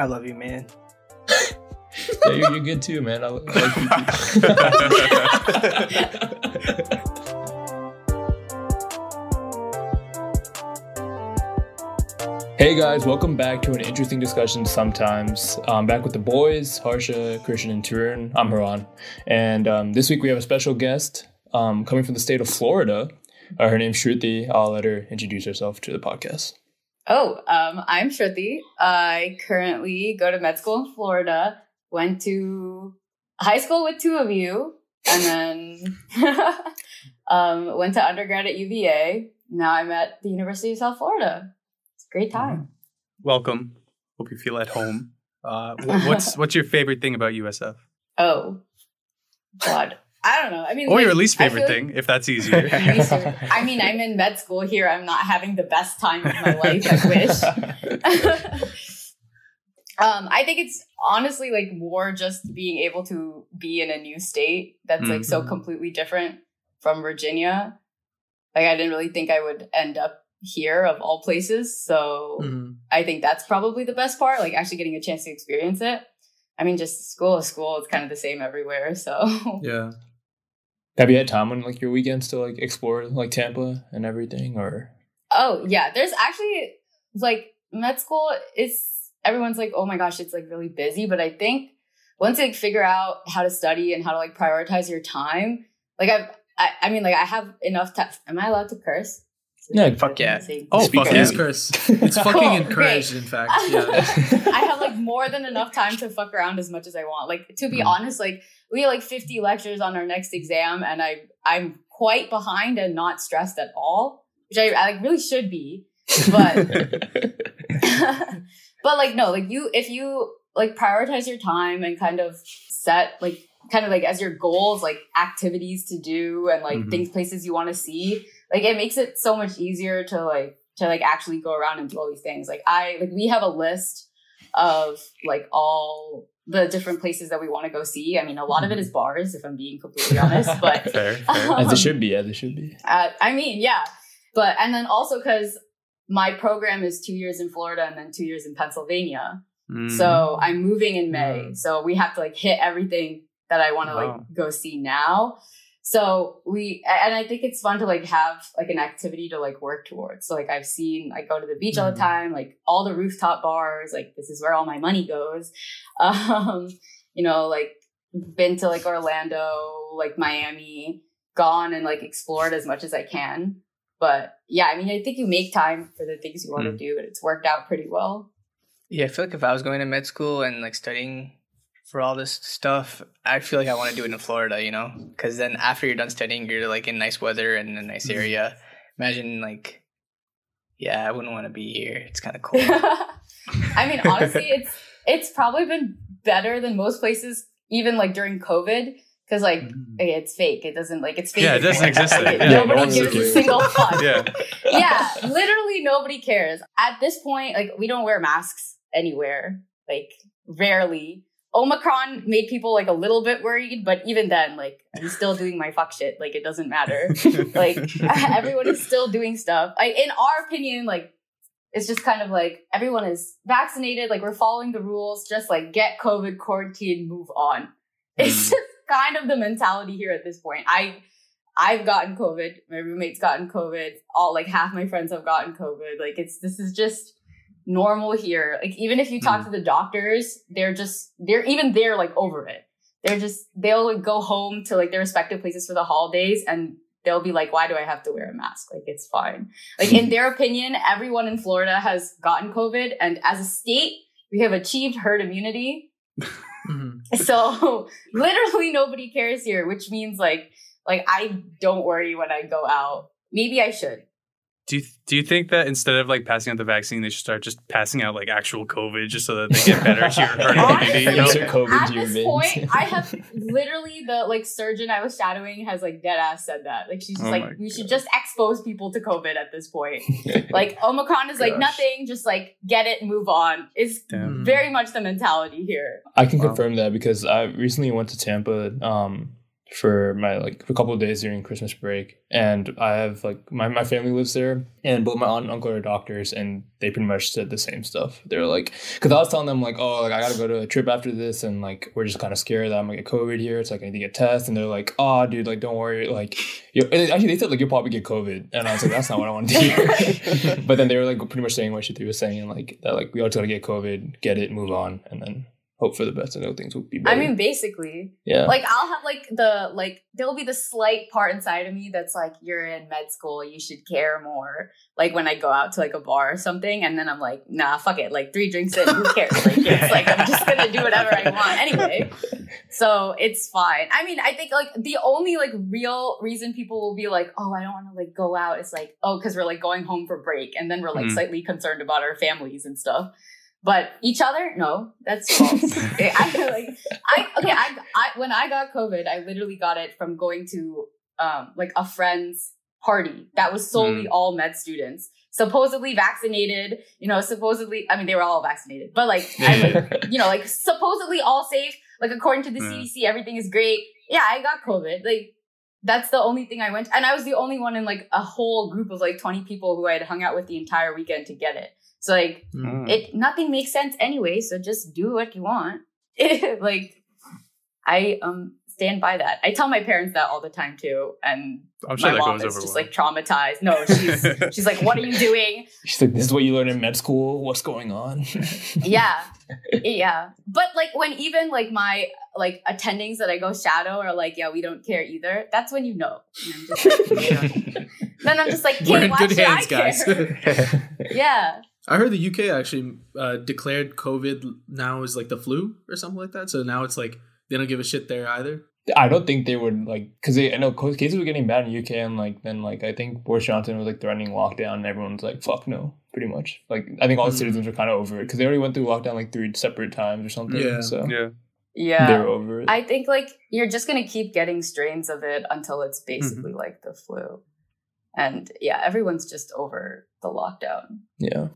I love you, man. yeah, you're, you're, good too, man. I, I you Hey guys, welcome back to an interesting discussion sometimes. I'm back with the boys, Harsha, Christian, and Tarun. I'm Haran. And um, this week we have a special guest um, coming from the state of Florida. Uh, her name's Sruthi. I'll let her introduce herself to the podcast. Oh, um, I'm Sruthi. I currently go to med school in Florida. Went to high school with two of you, and then um, went to undergrad at UVA. Now I'm at the University of South Florida. It's a great time. Welcome. Hope you feel at home. Uh, what's what's your favorite thing about USF? Oh, God. I don't know. I mean, or like, your least favorite thing, like, if that's easier. I mean, I'm in med school here. I'm not having the best time of my life. I wish. um, I think it's honestly like more just being able to be in a new state that's mm-hmm. like so mm-hmm. completely different from Virginia. Like, I didn't really think I would end up here of all places. So mm-hmm. I think that's probably the best part, like actually getting a chance to experience it. I mean, just school is school. It's kind of the same everywhere. So yeah. Have you had time on like your weekends to like explore like Tampa and everything or? Oh yeah, there's actually like med school is everyone's like, oh my gosh, it's like really busy. But I think once you like figure out how to study and how to like prioritize your time, like I've, I, I mean, like I have enough time. Am I allowed to curse? No, fuck yeah. Oh, fuck yeah. curse. It's fucking encouraged, in fact. Yeah. I have like more than enough time to fuck around as much as I want. Like to be mm. honest, like we have like 50 lectures on our next exam and I I'm quite behind and not stressed at all, which I, I like really should be. But but like no, like you if you like prioritize your time and kind of set like kind of like as your goals like activities to do and like mm-hmm. things places you want to see like it makes it so much easier to like to like actually go around and do all these things like i like we have a list of like all the different places that we want to go see i mean a lot of it is mm-hmm. bars if i'm being completely honest but fair, fair. Um, as it should be as it should be uh, i mean yeah but and then also because my program is two years in florida and then two years in pennsylvania mm. so i'm moving in may mm. so we have to like hit everything that i want to wow. like go see now so we, and I think it's fun to like have like an activity to like work towards. So like I've seen, I go to the beach mm-hmm. all the mm-hmm. time, like all the rooftop bars, like this is where all my money goes. Um, you know, like been to like Orlando, like Miami, gone and like explored as much as I can. But yeah, I mean, I think you make time for the things you want mm. to do, and it's worked out pretty well. Yeah, I feel like if I was going to med school and like studying for all this stuff, I feel like I want to do it in Florida, you know, because then after you're done studying, you're like in nice weather and a nice mm-hmm. area. Imagine like, yeah, I wouldn't want to be here. It's kind of cool. I mean, honestly, it's it's probably been better than most places, even like during COVID. Because like mm-hmm. it's fake, it doesn't like it's fake. Yeah, it doesn't exist. Like, yeah, nobody no gives a single fuck. yeah, yeah, literally nobody cares. At this point, like we don't wear masks anywhere. Like rarely Omicron made people like a little bit worried, but even then, like I'm still doing my fuck shit. Like it doesn't matter. like everyone is still doing stuff. I, in our opinion, like it's just kind of like everyone is vaccinated. Like we're following the rules. Just like get COVID, quarantine, move on. It's mm. just kind of the mentality here at this point. I I've gotten COVID. My roommate's gotten COVID. All like half my friends have gotten COVID. Like it's this is just normal here. Like even if you talk mm. to the doctors, they're just they're even they're like over it. They're just they'll like, go home to like their respective places for the holidays and they'll be like, why do I have to wear a mask? Like it's fine. Like in their opinion, everyone in Florida has gotten COVID and as a state, we have achieved herd immunity. mm-hmm. So literally nobody cares here, which means like like I don't worry when I go out. Maybe I should. Do you do you think that instead of like passing out the vaccine, they should start just passing out like actual COVID just so that they get better to your herd immunity? You know? COVID at this point, I have literally the like surgeon I was shadowing has like dead ass said that. Like she's just oh like, we should just expose people to COVID at this point. like Omicron is Gosh. like nothing, just like get it, move on. Is very much the mentality here. I can wow. confirm that because I recently went to Tampa um for my like a couple of days during Christmas break, and I have like my, my family lives there, and both my aunt and uncle are doctors, and they pretty much said the same stuff. They're like, because I was telling them like, oh, like I gotta go to a trip after this, and like we're just kind of scared that I'm gonna get COVID here, so like I need to get tested, and they're like, oh, dude, like don't worry, like you actually they said like you'll probably get COVID, and I was like, that's not what I want to hear. but then they were like pretty much saying what she was saying, and like that like we all just gotta get COVID, get it, move on, and then hope for the best and know things will be better. I mean, basically, yeah. Like I'll have like the like there'll be the slight part inside of me that's like, you're in med school, you should care more. Like when I go out to like a bar or something, and then I'm like, nah, fuck it. Like three drinks in, who cares? Like it's like I'm just gonna do whatever I want anyway. So it's fine. I mean, I think like the only like real reason people will be like, oh, I don't want to like go out is like, oh, because we're like going home for break, and then we're like mm. slightly concerned about our families and stuff. But each other, no, that's false. I feel like I okay. I, I when I got COVID, I literally got it from going to um like a friend's party that was solely mm. all med students, supposedly vaccinated. You know, supposedly. I mean, they were all vaccinated, but like, I, like you know, like supposedly all safe. Like according to the mm. CDC, everything is great. Yeah, I got COVID. Like that's the only thing I went, and I was the only one in like a whole group of like twenty people who I had hung out with the entire weekend to get it. So like mm. it nothing makes sense anyway, so just do what you want. like I um stand by that. I tell my parents that all the time too, and I'm sure my mom is just well. like traumatized. No, she's she's like, "What are you doing?" She's like, "This is what you learn in med school. What's going on?" yeah, yeah. But like when even like my like attendings that I go shadow are like, "Yeah, we don't care either." That's when you know. Like, then I'm just like, "We're in good hands, guys." yeah. I heard the UK actually uh, declared COVID now is like the flu or something like that. So now it's like they don't give a shit there either. I don't think they would like because I know cases were getting bad in UK and like then like I think Boris Johnson was like threatening lockdown and everyone's like fuck no pretty much like I think all the mm. citizens are kind of over it because they already went through lockdown like three separate times or something. Yeah. So yeah. Yeah. They're over it. I think like you're just gonna keep getting strains of it until it's basically mm-hmm. like the flu. And yeah, everyone's just over the lockdown. Yeah.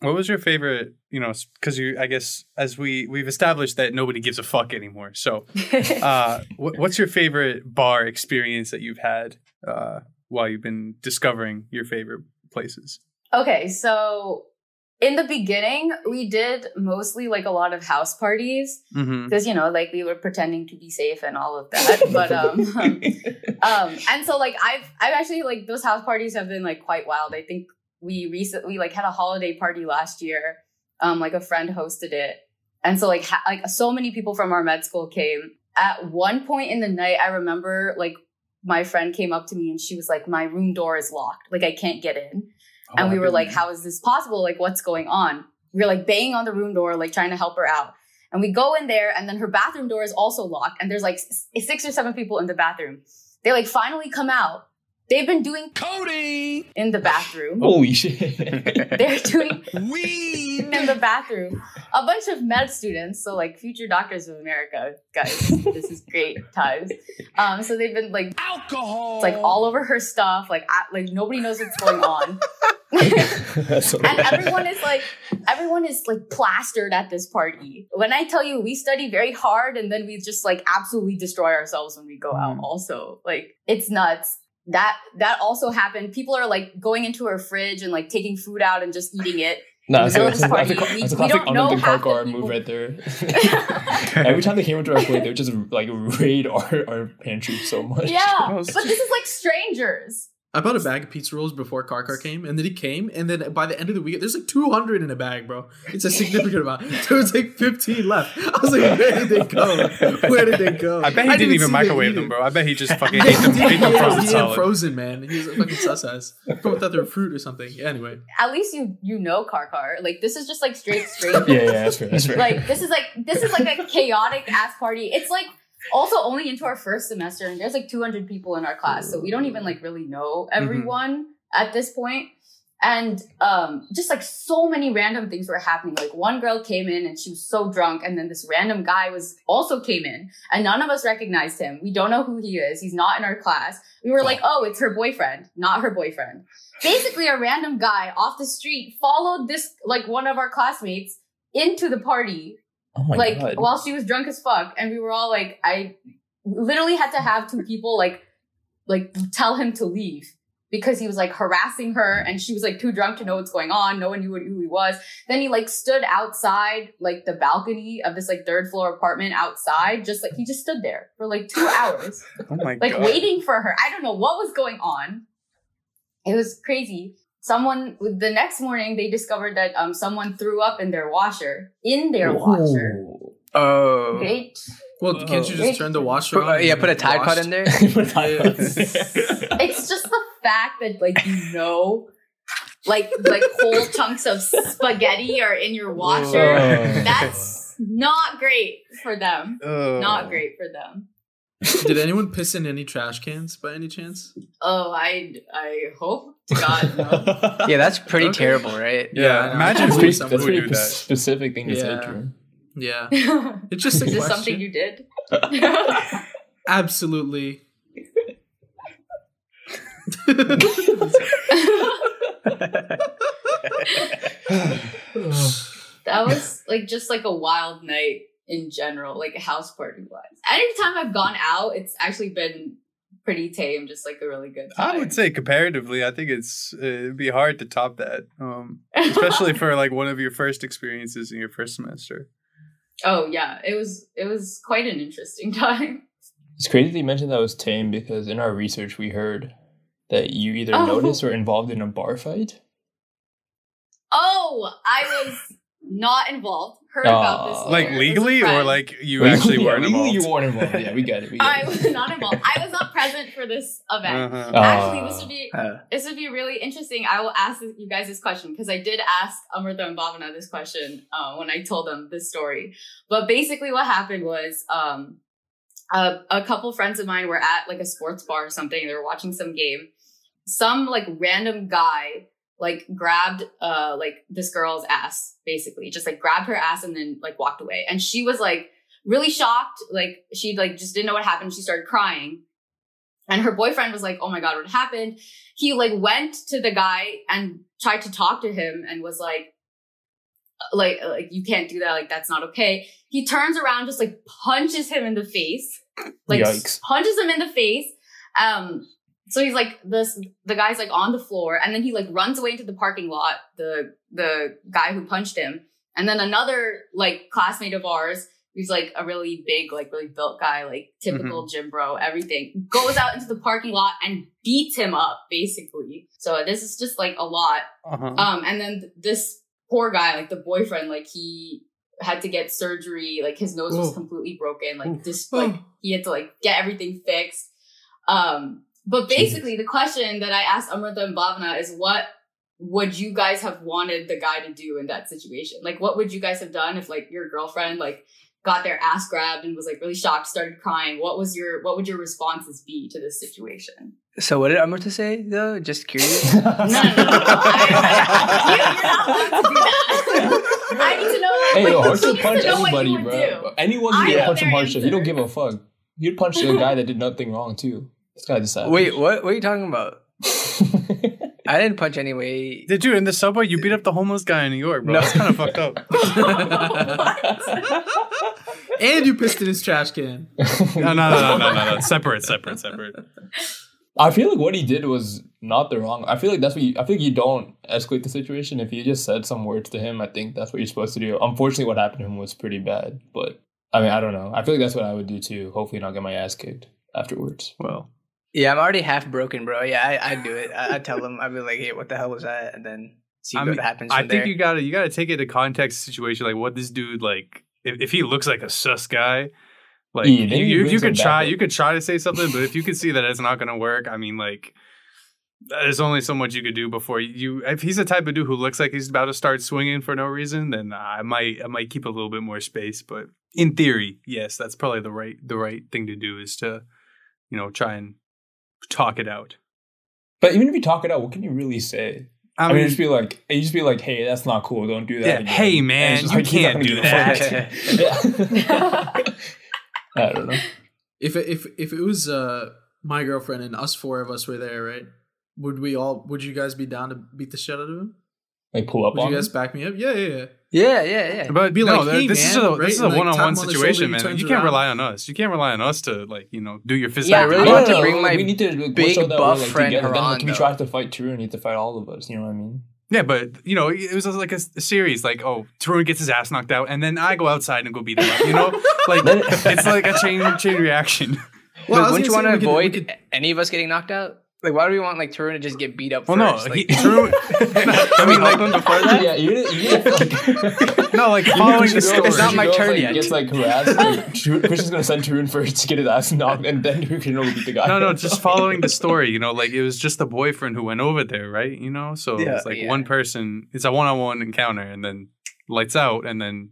What was your favorite? You know, because you, I guess, as we we've established that nobody gives a fuck anymore. So, uh, what, what's your favorite bar experience that you've had uh, while you've been discovering your favorite places? Okay, so in the beginning, we did mostly like a lot of house parties because mm-hmm. you know, like we were pretending to be safe and all of that. but um, um, and so like I've I've actually like those house parties have been like quite wild. I think we recently like had a holiday party last year. Um, like a friend hosted it, and so like ha- like so many people from our med school came. At one point in the night, I remember like my friend came up to me and she was like, "My room door is locked. Like I can't get in." Oh, and we were like, "How is this possible? Like what's going on?" We were like banging on the room door, like trying to help her out. And we go in there, and then her bathroom door is also locked. And there's like six or seven people in the bathroom. They like finally come out They've been doing Cody in the bathroom. Holy shit. They're doing weed in the bathroom. A bunch of med students, so like future doctors of America, guys. this is great times. Um, so they've been like alcohol, like all over her stuff. Like like nobody knows what's going on. and everyone is like everyone is like plastered at this party. When I tell you we study very hard and then we just like absolutely destroy ourselves when we go out mm. also. Like it's nuts that that also happened. People are like going into her fridge and like taking food out and just eating it. No, that's, a, that's, a, that's, a, that's a classic Anand Karkar move right there. Every time they came into our plate, they would just like raid our, our pantry so much. Yeah, but this is like strangers. I bought a bag of pizza rolls before Karkar came, and then he came, and then by the end of the week, there's like 200 in a bag, bro. It's a significant amount. So it's like 15 left. I was like, where did they go? Where did they go? I bet he I didn't, even microwave them, bro. I bet he just fucking ate them, ate them frozen he solid. frozen, man. He's a fucking sus ass. Thought that they were fruit or something. Yeah, anyway. At least you you know Karkar. Like this is just like straight straight. yeah, yeah, that's right. That's fair. Like this is like this is like a chaotic ass party. It's like also only into our first semester and there's like 200 people in our class so we don't even like really know mm-hmm. everyone mm-hmm. at this point. point and um, just like so many random things were happening like one girl came in and she was so drunk and then this random guy was also came in and none of us recognized him we don't know who he is he's not in our class we were like oh it's her boyfriend not her boyfriend basically a random guy off the street followed this like one of our classmates into the party Oh like God. while she was drunk as fuck, and we were all like, I literally had to have two people like like tell him to leave because he was like harassing her and she was like too drunk to know what's going on. No one knew who he was. Then he like stood outside like the balcony of this like third floor apartment outside, just like he just stood there for like two hours, Oh my like god. waiting for her. I don't know what was going on. It was crazy. Someone the next morning they discovered that um someone threw up in their washer in their washer. Ooh. Oh. Great. Well, can't you Whoa. just turn the washer Put, on? uh, yeah, put a it Tide Pod in there. Put time on there. It's just the fact that like you know like like whole chunks of spaghetti are in your washer. Oh. That's not great for them. Ugh. Not great for them. Did anyone piss in any trash cans by any chance? Oh, I I hope to God no. Yeah, that's pretty Okay. terrible, right? Yeah, Yeah, imagine That's who, pretty, someone that's pretty would that. specific thing to say, Yeah. Drew. Yeah, Is it's just a this something you did? Absolutely. that was like just like a wild night in general, like a house party wise. Anytime I've gone out, it's actually been pretty tame, just like a really good time. I would say comparatively, I think it's uh, it'd be hard to top that, um, especially for like one of your first experiences in your first semester. Oh yeah, it was it was quite an interesting time. It's crazy that you mentioned that was tame because in our research we heard that you either Oh. noticed or involved in a bar fight. Oh, I was not involved. Heard about this. Aw. Like It was a legally, or like you actually weren't legally involved. you weren't involved. Yeah, we get it. We get I it. was not involved. I was not present for this event. Uh-huh. Uh, Actually, this would be Uh, this would be really interesting. I will ask you guys this question because I did ask Amrita and Bhavana this question uh, when I told them this story. But basically, what happened was um, a, a couple friends of mine were at like a sports bar or something. They were watching some game. Some like random guy like grabbed uh like this girl's ass basically. Just like grabbed her ass and then like walked away. And she was like really shocked. Like she like just didn't know what happened. She started crying. And her boyfriend was like oh my god what happened? He like went to the guy and tried to talk to him and was like like like you can't do that. Like that's not okay. He turns around just like punches him in the face. Like Yikes. punches him in the face. Um so he's like this the guy's like on the floor and then he like runs away into the parking lot the the guy who punched him and then another like classmate of ours who's like a really big like really built guy like typical gym bro everything goes out into the parking lot and beats him up basically so this is just like a lot Uh-huh. um, and then th- this poor guy, like the boyfriend, like he had to get surgery. Like his nose was completely broken. Like Ooh. this, like he had to like get everything fixed. Um, but basically, the question that I asked Amrita and Bhavna is, what would you guys have wanted the guy to do in that situation? Like, what would you guys have done if like your girlfriend like got their ass grabbed and was like really shocked, started crying? What was your what would your responses be to this situation? so what did Amrita say though? Just curious. No, no, no, no. I, you, you're not allowed to do that. I need to know. Hey, like, yo, she Harsha needs to punch know what anybody, you would bro. do. Anyone I who get know punched from their Harsha, he don't give a fuck. You'd punch the guy that did nothing wrong too. This guy decided. Wait, what? What are you talking about? I didn't punch anyway. Did you in the subway? You beat up the homeless guy in New York, bro. No. That's kind of fucked up. and you pissed in his trash can. No, no, no, no, no, no, no. Separate, separate, separate. I feel like what he did was not the wrong. I feel like that's what you, I feel like you don't escalate the situation. If you just said some words to him, I think that's what you're supposed to do. Unfortunately, what happened to him was pretty bad. But I mean, I don't know. I feel like that's what I would do too. Hopefully, not get my ass kicked afterwards. Well, Yeah, I'm already half broken, bro. Yeah, I, I'd do it. I, I'd tell them. I'd be like, hey, what the hell was that? And then see I what mean, happens. I think there. you gotta you gotta take it to context situation. Like what this dude like. If, if he looks like a sus guy, like Yeah, you, you you, bring you some could try backup. you could try to say something, but if you could see that it's not gonna work, I mean, like there's only so much you could do before you. If he's the type of dude who looks like he's about to start swinging for no reason, then I might I might keep a little bit more space. But in theory, yes, that's probably the right the right thing to do is to you know try and talk it out. But even if you talk it out, what can you really say? I, mean, just be like, you just be like, hey, that's not cool. Don't do that. Yeah, again. hey, man, you like, can't do give a I don't know. If it, if if it was uh my girlfriend and us four of us were there, right? Would we all? Would you guys be down to beat the shit out of him? Like pull up Would on you guys him? back me up? Yeah, yeah, yeah. Yeah, yeah, yeah. But Be no, like, hey, this is a right? this is a like, one on tap one him on the situation, man. You can't around. rely on us. You can't rely on us to like you know do your physical. Yeah, I really want to bring my we need to like, big show that we're, buff like, friend together. Then, like, Haran, we try to fight True and need to fight all of us. You know what I mean? Yeah, but you know, it was like a series. Like, oh, Tarun gets his ass knocked out, and then I go outside and go beat him up. You know, like it's like a chain chain reaction. Well, I but was wouldn't you want to we could- avoid could- any of us getting knocked out? Like, why do we want like Tarun to just get beat up Well, first? no, like, he, Tarun. I mean, like before that. yeah, you didn't. You didn't like, No, like following the story. goes- It's not my Christian goes, turn like, yet. Gets like harassed. Like, Tarun- Christian's gonna send Tarun first to get his ass knocked, and then Christian will beat the guy. No, no, just following the story. You know, like it was just the boyfriend who went over there, right? You know, so Yeah, it's like yeah. one person. It's a one on one encounter, and then lights out, and then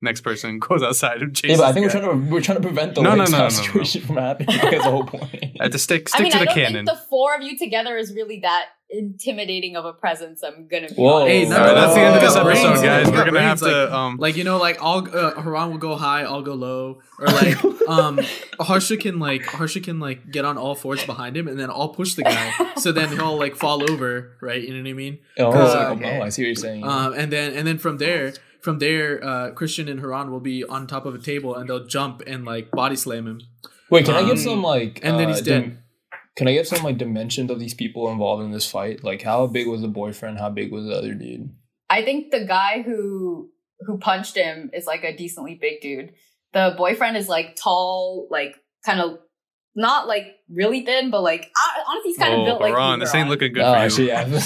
next person goes outside and chases. Yeah, but I think we're trying to we're trying to prevent the No, no, lights no, out no, no, no. situation from happening. That's the whole point. I have to stick I stick mean, to I the don't canon. think the four of you together is really that intimidating of a presence. I'm gonna be Whoa. Hey, no, All right, that's the end of this episode, guys. we We're gonna have brains, to like- um. Like you know, like I'll uh, Haran will go high, I'll go low, or like um Harsha can like Harsha can like get on all fours behind him, and then I'll push the guy, so then he'll like fall over, right? You know what I mean? Oh, Uh, oh, I see what you're saying. Um, and then and then from there, from there, uh, Christian and Haran will be on top of a table, and they'll jump and like body slam him. Wait, can I get some like? and then uh, he's dim- dead. Can I get some like dimensions of these people involved in this fight? Like, how big was the boyfriend? How big was the other dude? I think the guy who who punched him is like a decently big dude. The boyfriend is like tall, like kind of not like really thin, but like honestly, he's kind of Oh, built like Ron, this ain't looking good oh, for you. actually,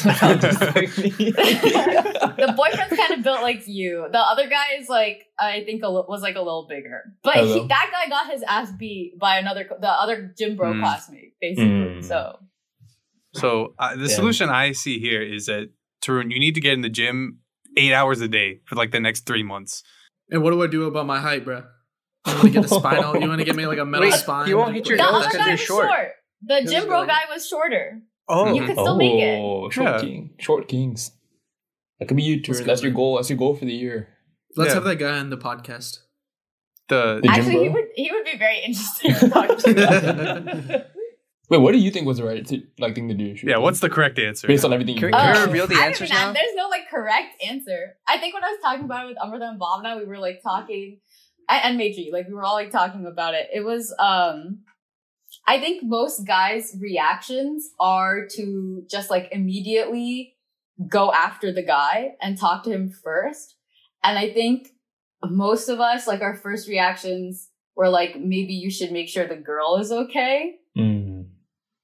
yeah. the boyfriend's kind of built like you. The other guy is like I think a li- was like a little bigger, but he, that guy got his ass beat by another the other gym bro Mm. classmate, basically. Mm. So So uh, the Yeah. solution I see here is that Tarun, you need to get in the gym eight hours a day for like the next three months. And what do I do about my height, bro? You want to get a spinal? You want to get me like a metal Wait, spine? you won't hit your the nose other 'cause guy you're was short. short. The Who's gym bro guy was shorter. Oh, You could still make it. Oh, short Yeah. king, short kings. That could be you, Let's That's your goal. That's your goal for the year. Let's Yeah. have that guy on the podcast. The, The gym Actually, he would he would be very interesting to talk to. Wait, what do you think was the right to, like thing to do? yeah, what's the correct answer? based on everything Can you we- heard? can we Uh, reveal the I don't answers even- now? There's no like correct answer. I think when I was talking about it with Amrita and Bhavna, we were like talking, and, and Meiji, like we were all like talking about it. It was, um, I think most guys' reactions are to just like immediately go after the guy and talk to him first. And I think most of us, like our first reactions were like, maybe you should make sure the girl is okay. Mm.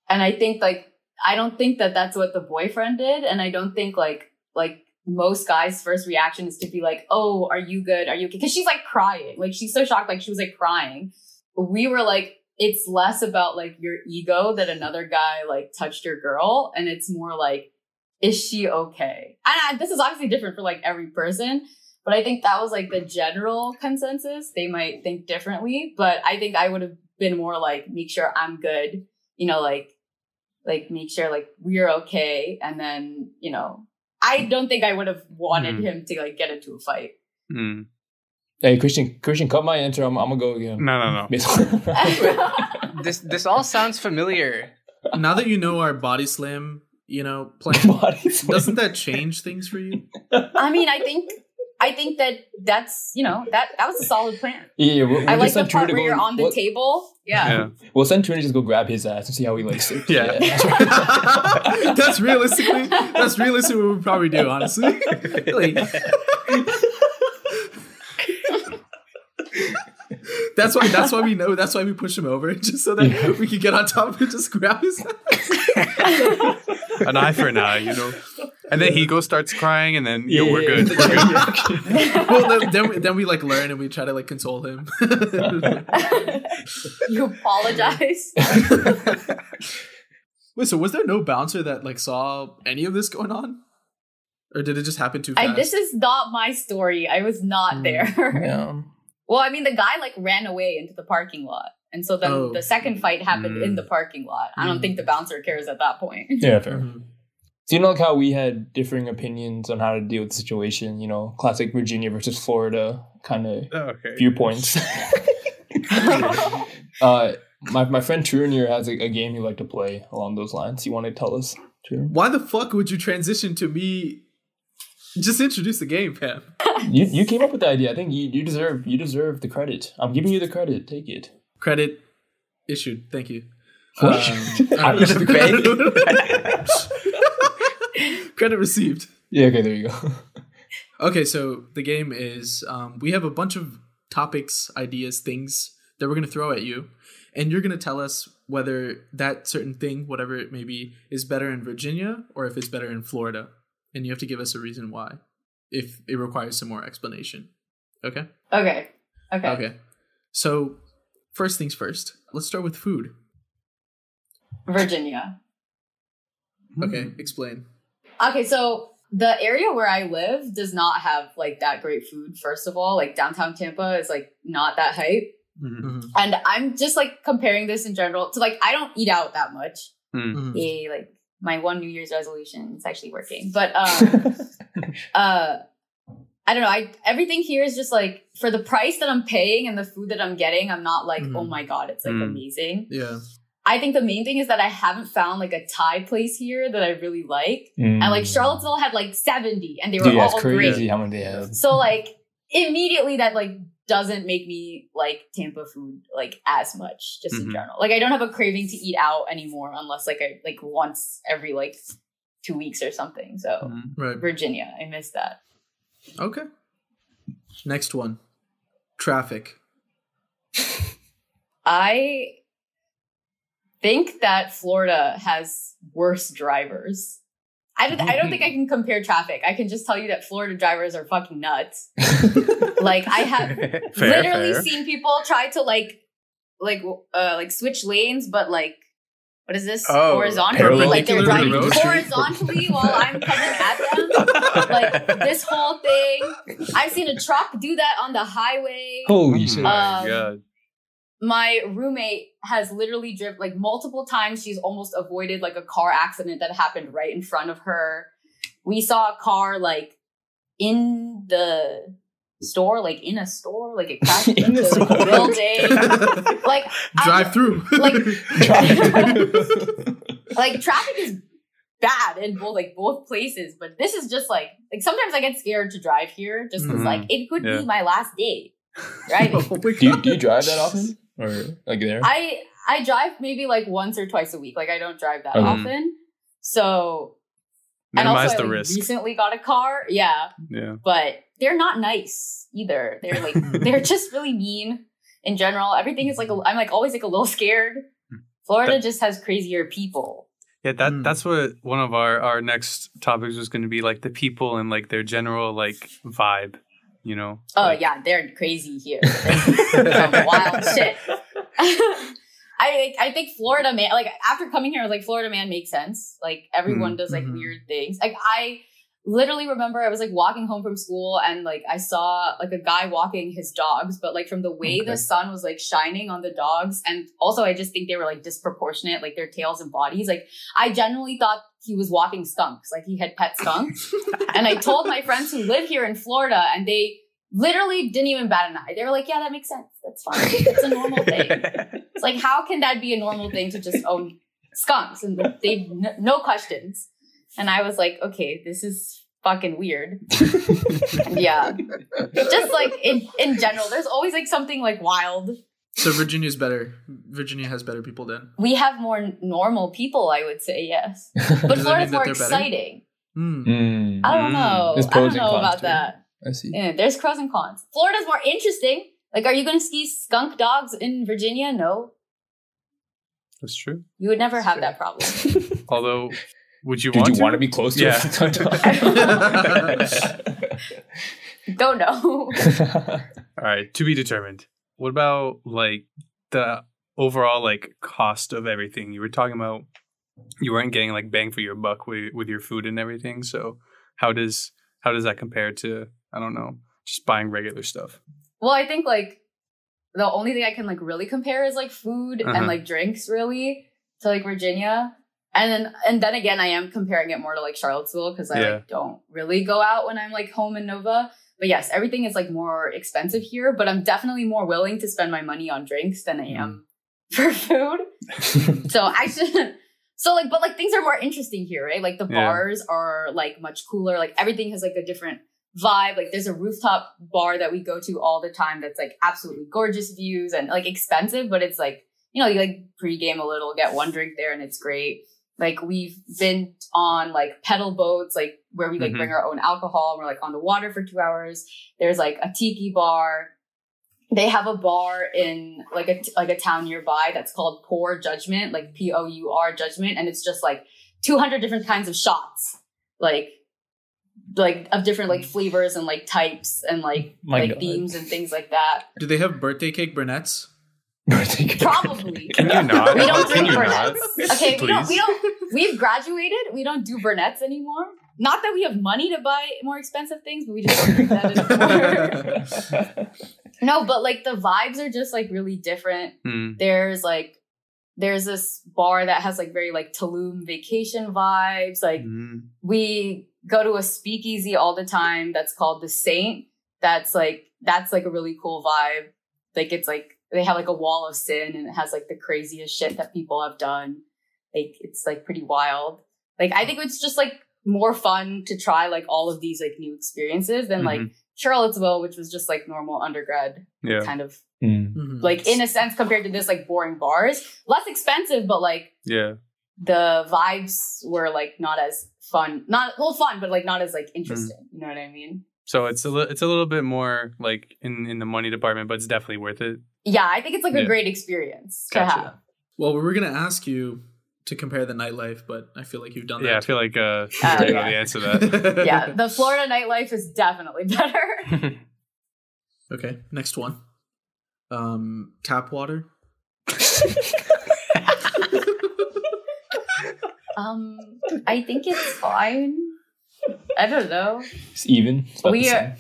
And I think like I don't think that that's what the boyfriend did, and I don't think like like most guys' first reaction is to be like, "Oh, are you good? Are you okay?" Because she's like crying, like she's so shocked, like she was like crying. We were like, it's less about like your ego that another guy like touched your girl, and it's more like, is she okay? And I, this is obviously different for like every person. But I think that was like the general consensus. They might think differently, but I think I would have been more like, make sure I'm good, you know, like like make sure like we're okay and then you know i don't think i would have wanted Mhm. him to like get into a fight Hmm. Hey, Christian, Christian, cut my answer. I'm, I'm gonna go again. No, no, no. This this all sounds familiar. now that you know our body slam, you know, plan, Body slam. doesn't that change things for you? i mean i think i think that that's you know that that was a solid plan Yeah, yeah, we'll, we'll i like the send part where go- you're on the we'll- table yeah, Yeah. We'll send True to just go grab his ass and see how he likes it. Yeah. that's realistically, that's realistically what we probably do, honestly. Like- that's why. That's why we know. That's why we push him over, just so that Yeah. we can get on top of it, just grab his. An eye for an eye, you know. And then Higo starts crying, and then Yeah, yo, we're good. yeah. We're good. well, then, then we, then we like learn and we try to like console him. you apologize Wait, so was there no bouncer that like saw any of this going on, or did it just happen too fast? I, this is not my story i was not Mm. there Yeah. Well i mean the guy like ran away into the parking lot and so then Oh. the second fight happened Mm. in the parking lot i don't Mm. think the bouncer cares at that point Yeah, fair. Mhm. So you know like how we had differing opinions on how to deal with the situation, you know, classic Virginia versus Florida kind of Okay. viewpoints. uh my, my friend True here has a, a game he like to play along those lines. You want to tell us, True? Why the fuck would you transition to me Just introduce the game, Pam. you you came up with the idea. I think you, you deserve you deserve the credit. I'm giving you the credit. Take it. Credit issued. Thank you. Um, I should Credit received. Yeah. Okay. There you go. Okay, so the game is um, we have a bunch of topics, ideas, things that we're going to throw at you, and you're going to tell us whether that certain thing, whatever it may be, is better in Virginia or if it's better in Florida. And you have to give us a reason why, if it requires some more explanation. Okay? Okay. Okay. Okay. So, first things first, let's start with food. Virginia. Okay, explain. Okay, so the area where I live does not have like that great food, first of all. Like downtown Tampa is like not that hype. Mhm. Mhm. And I'm just like comparing this in general to like I don't eat out that much. Mm. Mhm. Yay, like my one New Year's resolution is actually working. But um uh I don't know. I everything here is just like for the price that I'm paying and the food that I'm getting, I'm not like, Mhm. oh my god, it's like Mm. amazing. Yeah. I think the main thing is that I haven't found like a Thai place here that I really like. And like Charlottesville had like 70 and they were Mm. Dude, that's all crazy great. how many they have. So like immediately that like doesn't make me like Tampa food like as much just in Mhm. general. Like I don't have a craving to eat out anymore unless like I like once every like two weeks or something. So Mm. Right. Virginia, I miss that. Okay. Next one traffic. I think that Florida has worse drivers. I don't, I don't think I can compare traffic. I can just tell you that Florida drivers are fucking nuts. Like I have Fair, literally fair. seen people try to like like uh like switch lanes but like what is this Oh, horizontally like they're driving the horizontally while i'm coming at them like this whole thing i've seen a truck do that on the highway Holy Oh shit! my Um, god. My roommate has literally driven like multiple times she's almost avoided like a car accident that happened right in front of her we saw a car like in the store like in a store like it crashed In into the like, a building like Drive through. like- like traffic is bad in both like both places but this is just like like sometimes i get scared to drive here just because Mhm. like it could Yeah. be my last day right Oh do, you, do you drive that often, or like there? i i drive maybe like once or twice a week like i don't drive that Okay. often so and Minimize also the I, like, risk. recently got a car yeah Yeah. but they're not nice either they're like they're just really mean in general everything is like a, i'm like always like a little scared florida That- just has crazier people Yeah, that Mm. that's what one of our our next topics was going to be like the people and like their general like vibe, you know. Oh Like- yeah, they're crazy here. Wild shit. I I think Florida man like after coming here, I was like Florida man makes sense. Like everyone does like Mhm. weird things. Like I literally remember I was like walking home from school and like I saw like a guy walking his dogs, but like from the way Okay. the sun was like shining on the dogs, and also I just think they were like disproportionate, like their tails and bodies. Like I generally thought he was walking skunks, like he had pet skunks. and I told my friends who live here in Florida, and they literally didn't even bat an eye. They were like, "Yeah, that makes sense. That's fine. It's a normal thing." It's like, how can that be a normal thing to just own skunks and they no questions? And I was like, okay, this is fucking weird. yeah, just like in in general, there's always like something like wild. So Virginia's better. Virginia has better people then. We have more normal people, I would say, yes, but Does that mean Florida's more exciting. Mm, I don't know. I don't know about to that. I see. Yeah, there's pros and cons. Florida's more interesting. Like, are you going to see skunk dogs in Virginia? No, That's true. you would never have that problem. Although, would you Did want you to? want to be close to Yeah. a skunk dog? Don't know. All right, to be determined. What about like the overall like cost of everything? You were talking about you weren't getting like bang for your buck with with your food and everything. So how does how does that compare to I don't know just buying regular stuff? well, I think like the only thing I can like really compare is like food Uh-huh. and like drinks, really, to like Virginia. And then and then again, I am comparing it more to like Charlottesville because I Yeah. like don't really go out when I'm like home in Nova. But yes, everything is like more expensive here. But I'm definitely more willing to spend my money on drinks than I mm-hmm. am for food. so I should So like, but like things are more interesting here, right? Like the Yeah. bars are like much cooler. Like everything has like a different vibe. Like there's a rooftop bar that we go to all the time that's like absolutely gorgeous views and like expensive, but it's like, you know, you like pregame a little, get one drink there and it's great. Like we've been on like pedal boats, like where we like Mhm. bring our own alcohol and we're like on the water for two hours. There's like a tiki bar. They have a bar in like a like a town nearby that's called Poor Judgment, like P O U R Judgment, and it's just like 200 different kinds of shots, like like of different like flavors and like types and like My like God. themes and things like that. Do they have birthday cake Burnett's? Probably. Can you not? We don't Can drink you not? Burnett's. Okay, we don't. We don't. We've graduated. We don't do Burnett's anymore. Not that we have money to buy more expensive things, but we just don't drink that anymore. no, but like the vibes are just like really different. Hmm. There's like there's this bar that has like very like Tulum vacation vibes. Like Hmm. we go to a speakeasy all the time that's called the Saint. That's like that's like a really cool vibe. Like it's like they have like a wall of sin and it has like the craziest shit that people have done. Like it's like pretty wild. Like I think it's just like more fun to try like all of these like new experiences than like Charlottesville, which was just like normal undergrad Yeah. kind of Mm. Mhm. like in a sense compared to this like boring bars. Less expensive, but like Yeah. the vibes were like not as fun not well fun but like not as like interesting you know what i mean So it's a li- it's a little bit more like in in the money department, but it's definitely worth it. yeah i think it's like a great experience to Gotcha. have Well, we were gonna ask you to compare the nightlife, but I feel like you've done that. Yeah, I feel like uh, Uh, you know yeah. the answer to that. yeah the florida nightlife is definitely better okay, next one. Um, tap water. um i think it's fine i don't know It's even. It's We are-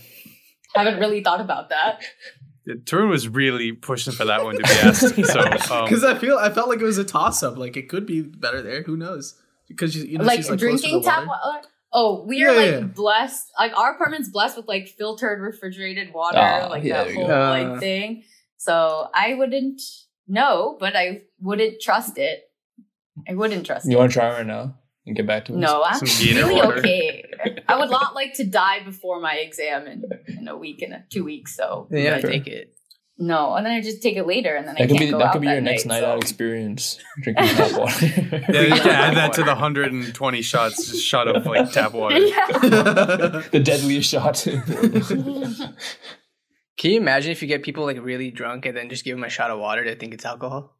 haven't really thought about that Yeah, Tarun was really pushing for that one to be asked. So um, Because I feel I felt like it was a toss up. Like it could be better there. Who knows? Because you, you know, like she's, like close to drinking the tap water. water oh we are Yeah, like yeah. blessed like our apartment's blessed with like filtered refrigerated water Ah, like yeah, that whole you like Uh. thing so i wouldn't know but i wouldn't trust it i wouldn't trust You it want to try right now and get back to us? no i'm Some really water. okay i would not like to die before my exam in, in a week in a, two weeks so yeah, Okay. take it. no and then i just take it later and then i That could can't be go that out could be that your next night so- out experience. Drinking tap water. yeah, you can add that to the 120 shots, just shot of like tap water. yeah the deadliest shot. Can you imagine if you get people like really drunk and then just give them a shot of water to think it's alcohol?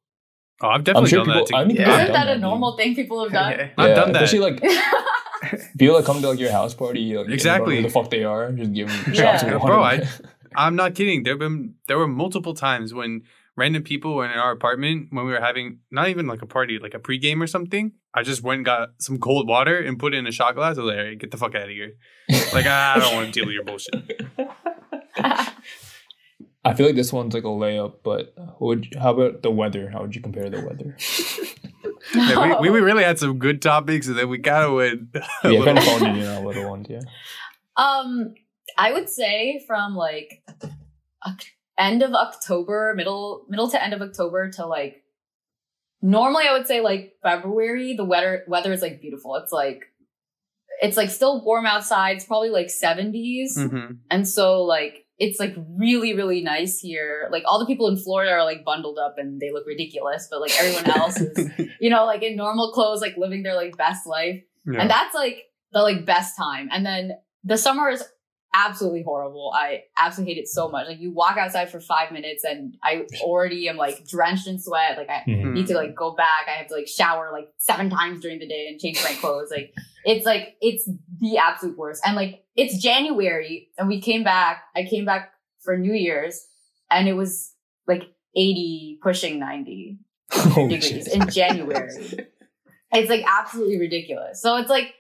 Oh, I've definitely sure done people- that. To, I mean, Yeah. people have isn't done that a normal thing people have done Yeah. I've done that. Especially like people that come to like your house party, like, Exactly. Who the fuck they are? Just give them shots Yeah, water. bro, I- I'm not kidding. There been there were multiple times when random people were in our apartment when we were having not even like a party, like a pregame or something. I just went and got some cold water and put it in a shot glass. I was like, "Hey, get the fuck out of here. Like, I don't want to deal with your bullshit. I feel like this one's like a layup, but what would how about the weather? How would you compare the weather? Yeah, we, we really had some good topics, and then we kind of went. a yeah, kind of phoned in on little ones. Yeah. Um, I would say from like end of October, middle middle to end of October to like normally I would say like February. The weather weather is like beautiful. It's like it's like still warm outside. It's probably like 70s, Mhm. and so like it's like really really nice here. Like all the people in Florida are like bundled up and they look ridiculous, but like everyone else is you know like in normal clothes, like living their like best life Yeah. and that's like the like best time and then the summer is absolutely horrible. I absolutely hate it so much. Like you walk outside for five minutes and i already am like drenched in sweat. Like i Mhm. need to like go back. I have to like shower like seven times during the day and change my clothes. Like it's like it's the absolute worst. And like it's january and we came back. I came back for new year's and it was like 80 pushing 90 Holy degrees in January. it's like absolutely ridiculous. So it's like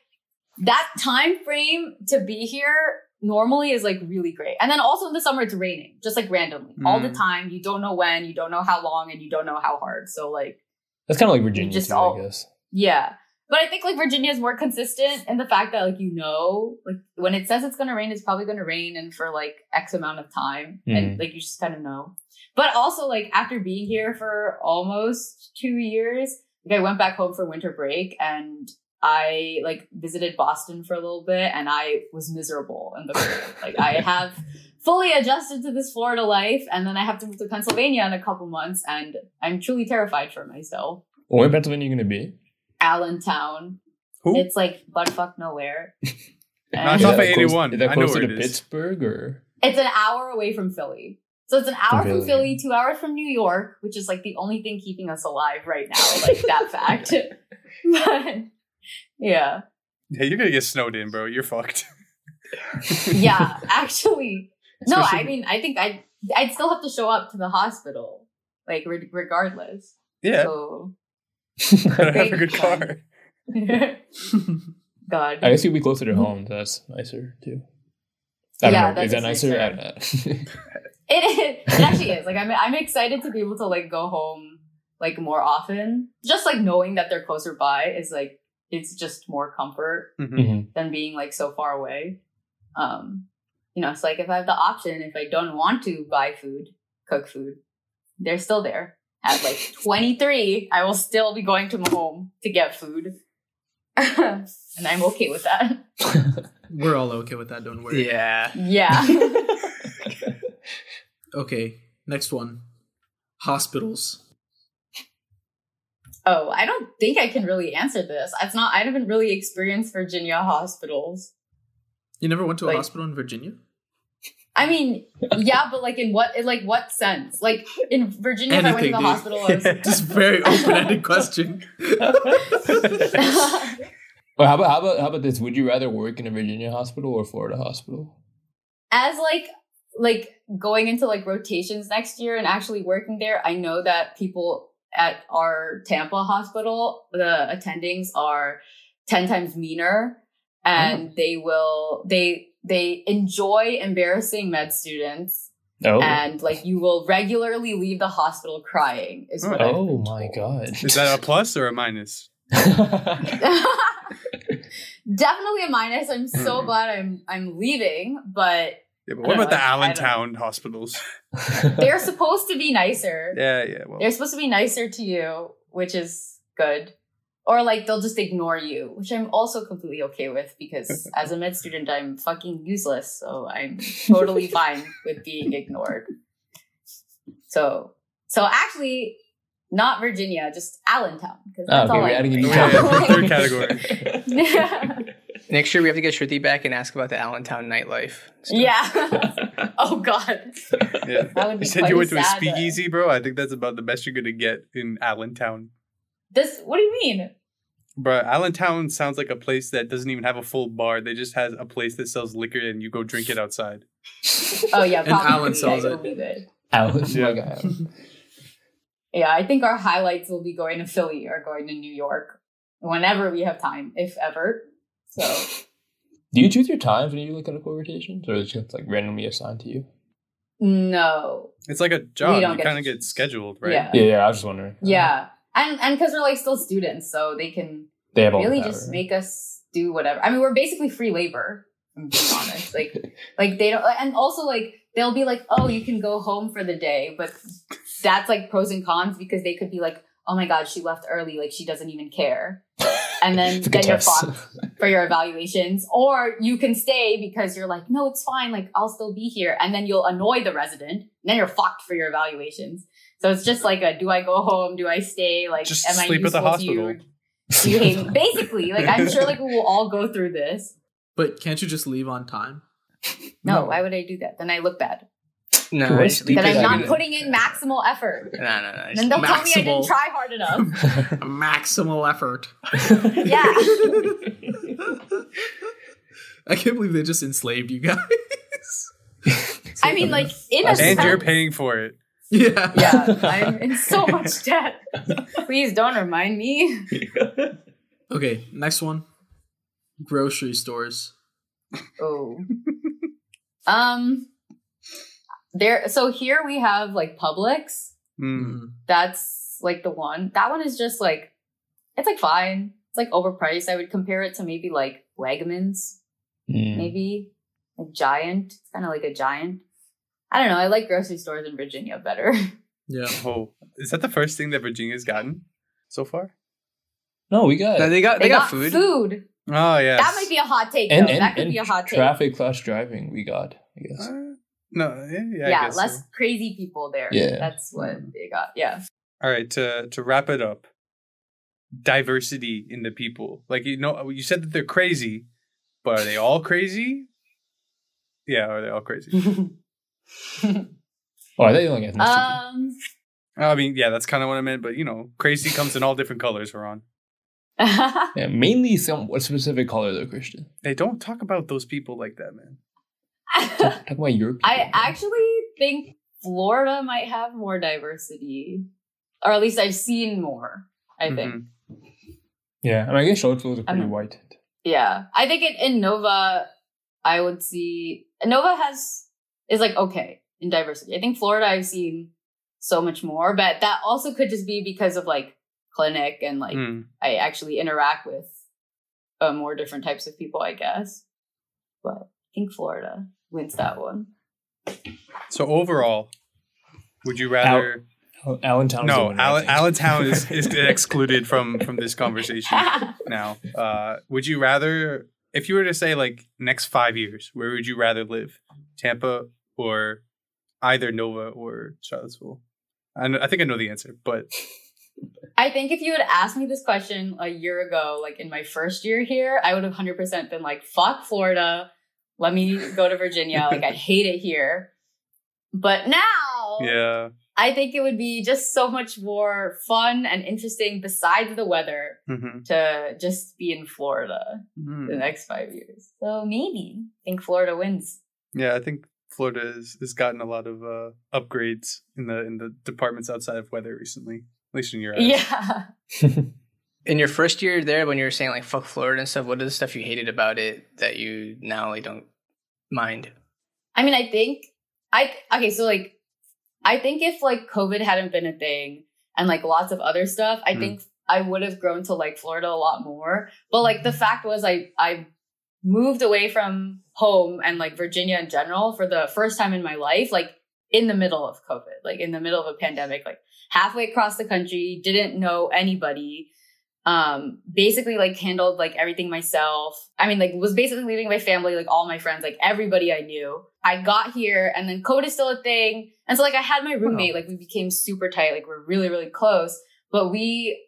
that time frame to be here normally is like really great. And then also in the summer it's raining, just like randomly. All the Mm. time. You don't know when, you don't know how long, and you don't know how hard. So like That's kind of like Virginia, just too, all- I guess. yeah. But I think like Virginia is more consistent in the fact that like you know, like when it says it's gonna rain, it's probably gonna rain and for like X amount of time. And like you just kind of know. But also like after being here for almost two years, like I went back home for winter break and I like visited Boston for a little bit and I was miserable in the cold. like I have fully adjusted to this Florida life and then I have to move to Pennsylvania in a couple months and I'm truly terrified for myself. Where in Pennsylvania are you gonna be? Allentown. Who? It's like buttfuck nowhere. No, And it's Is off of 81. Is that I know closer where to. Pittsburgh or? it's an hour away from Philly. So it's an hour from Philly. Philly, two hours from New York, which is like the only thing keeping us alive right now, like that fact. but yeah. Yeah, you're gonna get snowed in, bro. You're fucked. Yeah, actually. No, I mean, I think I'd, I'd still have to show up to the hospital, like re- regardless. Yeah, So, gotta have a good car. God. I guess you'd be closer to home. so That's nicer too. I don't Yeah, know. that Is that is nicer? nicer. I don't know. It is. It actually is. Like I'm I'm excited to be able to like go home like more often. Just like knowing that they're closer by is like it's just more comfort Mhm. Mhm. than being like so far away. Um you know, it's like if I have the option, if I don't want to buy food, cook food, they're still there. At like 23, I will still be going to my home to get food. and I'm okay with that. We're all okay with that. Don't worry. Yeah. Yeah. Okay. Next one. Hospitals. Oh, I don't think I can really answer this. It's not. I haven't really experienced Virginia hospitals. You never went to a Like- hospital in Virginia? I mean, yeah, but like in what? In like what sense? Like in Virginia, if I went to Anything, the dude. hospital, I was. Just very open-ended question. Well, how about how about how about this? Would you rather work in a Virginia hospital or Florida hospital? As like like going into like rotations next year and actually working there, I know that people at our Tampa hospital, the attendings are ten times meaner, and they will they they enjoy embarrassing med students. Oh, and like you will regularly leave the hospital crying is what I've oh been my told. god! Is that a plus or a minus? definitely a minus i'm so Hmm. glad i'm i'm leaving but Yeah, but what about the know, I- I Allentown hospitals? they're supposed to be nicer Yeah, yeah. Well, they're supposed to be nicer to you which is good or like they'll just ignore you which i'm also completely okay with because as a med student i'm fucking useless so i'm totally fine with being ignored so so actually not virginia just allentown because Oh, that's ah, okay, all we're I adding a new Yeah, yeah, category. third category. Yeah. Next year we have to get Sruthi back and ask about the Allentown nightlife. stuff. yeah. oh god. Yeah. You said you went to a sad, though. speakeasy, bro. I think that's about the best you're gonna get in Allentown. This what do you mean? Bro, Allentown sounds like a place that doesn't even have a full bar. They just has a place that sells liquor and you go drink it outside. Oh yeah, And probably Alan yeah, sells it'll it. be good. Alan, Yeah. my guy. Yeah, I think our highlights will be going to Philly or going to New York whenever we have time, if ever. So Do you choose your times when you do like clinical rotations, or is it just like randomly assigned to you? no. It's like a job. don't You get kind of get scheduled, right? Yeah. Yeah, yeah. I was just wondering. Yeah. And and because we're like still students, so they can they have really the power, just right? make us do whatever. I mean, we're basically free labor. I'm being honest. Like, like they don't, and also like they'll be like, "Oh, you can go home for the day," but that's like pros and cons because they could be like, "Oh my god, she left early. Like she doesn't even care," and then It's a then you're test. fucked for your evaluations. Or you can stay because you're like, "No, it's fine. Like I'll still be here," and then you'll annoy the resident. And then you're fucked for your evaluations. So it's just like a, do I go home? Do I stay? Like, Just am I sleep at the useful to you? hospital. Do you hate me? Basically, like I'm sure like we will all go through this. But can't you just leave on time? No, No. why would I do that? Then I look bad. No, Who I is just leave Then it I'm not putting in maximal effort. No, no, no. I Then they'll tell me I didn't try hard enough. Maximal effort. Yeah. I can't believe they just enslaved you guys. I mean, like in a And And you're paying for it. yeah. Yeah, I'm in so much debt. Please don't remind me. Okay, next one. Grocery stores. Oh. Um. There. So here we have like Publix. Mm. That's like the one. That one is just like, it's like fine. It's like overpriced. I would compare it to maybe like Wegmans. Mm. maybe like giant it's kind of like a giant i don't know i like grocery stores in virginia better Yeah. Oh, is that the first thing that Virginia's gotten so far? No, we got No, they got they, They, got, got, food. food. Oh yeah. That might be a hot take. and, though. and, that could and be a hot take. traffic plus driving. We got. I guess. Uh, no, yeah, yeah, I guess less so. crazy people there. Yeah. That's what they got. Yeah. All right, to to wrap it up, diversity in the people. Like you know, you said that they're crazy, but are they all crazy? Yeah, are they all crazy? Oh, are they the only ethnicity? um I mean, yeah, that's kind of what I meant. But you know, crazy comes in all different colors. Ron. yeah, mainly some what specific color though, Christian. Hey, don't talk about those people like that, man. Talk, talk about your. I actually think Florida might have more diversity. Or at least I've seen more, I think. Mhm. Yeah, I mean, I guess Charlottesville is pretty white. Yeah. I think in, in Nova, I would see Nova has is like okay in diversity. I think Florida I've seen so much more, but that also could just be because of like clinic and like Mm. I actually interact with uh, more different types of people, I guess. But I think Florida wins that one. So overall, would you rather? Oh, Allentown. is No, winner, I Allen, think. Allentown is, is excluded from from this conversation now. Uh, would you rather, if you were to say like next five years, where would you rather live, Tampa or either Nova or Charlottesville? I, know, I think I know the answer, but I think if you had asked me this question a year ago, like in my first year here, I would have 100% been like, fuck Florida. Let me go to Virginia. like, I hate it here. But now, yeah, I think it would be just so much more fun and interesting besides the weather Mhm. to just be in Florida Mhm. the next five years. So maybe I think Florida wins. yeah. I think Florida has, has gotten a lot of uh, upgrades in the in the departments outside of weather recently, at least in your eyes. Yeah. In your first year there, when you were saying like fuck Florida and stuff, what is the stuff you hated about it that you now like don't mind? I mean, I think I okay, so like I think if like COVID hadn't been a thing and like lots of other stuff, I Mhm. think I would have grown to like Florida a lot more. But like the fact was I I moved away from home and like Virginia in general for the first time in my life, like in the middle of COVID, like in the middle of a pandemic, like halfway across the country, didn't know anybody. Um, basically like handled like everything myself. I mean, like was basically leaving my family, like all my friends, like everybody I knew. I got here and then COVID is still a thing. And so like I had my roommate, like we became super tight, like we're really, really close. But we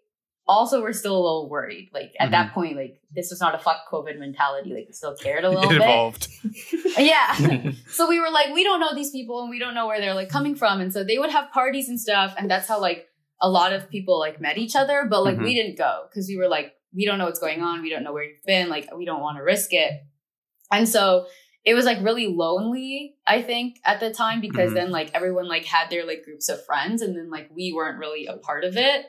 also were still a little worried. Like at that point, like this was not a fuck COVID mentality. Like we still cared a little It bit. evolved. Yeah. so we were like, we don't know these people and we don't know where they're like coming from. And so they would have parties and stuff. And that's how like a lot of people like met each other. But like we didn't go because we were like, we don't know what's going on. We don't know where you've been. Like we don't want to risk it. And so it was like really lonely, I think, at the time because Mhm. then like everyone like had their like groups of friends and then like we weren't really a part of it.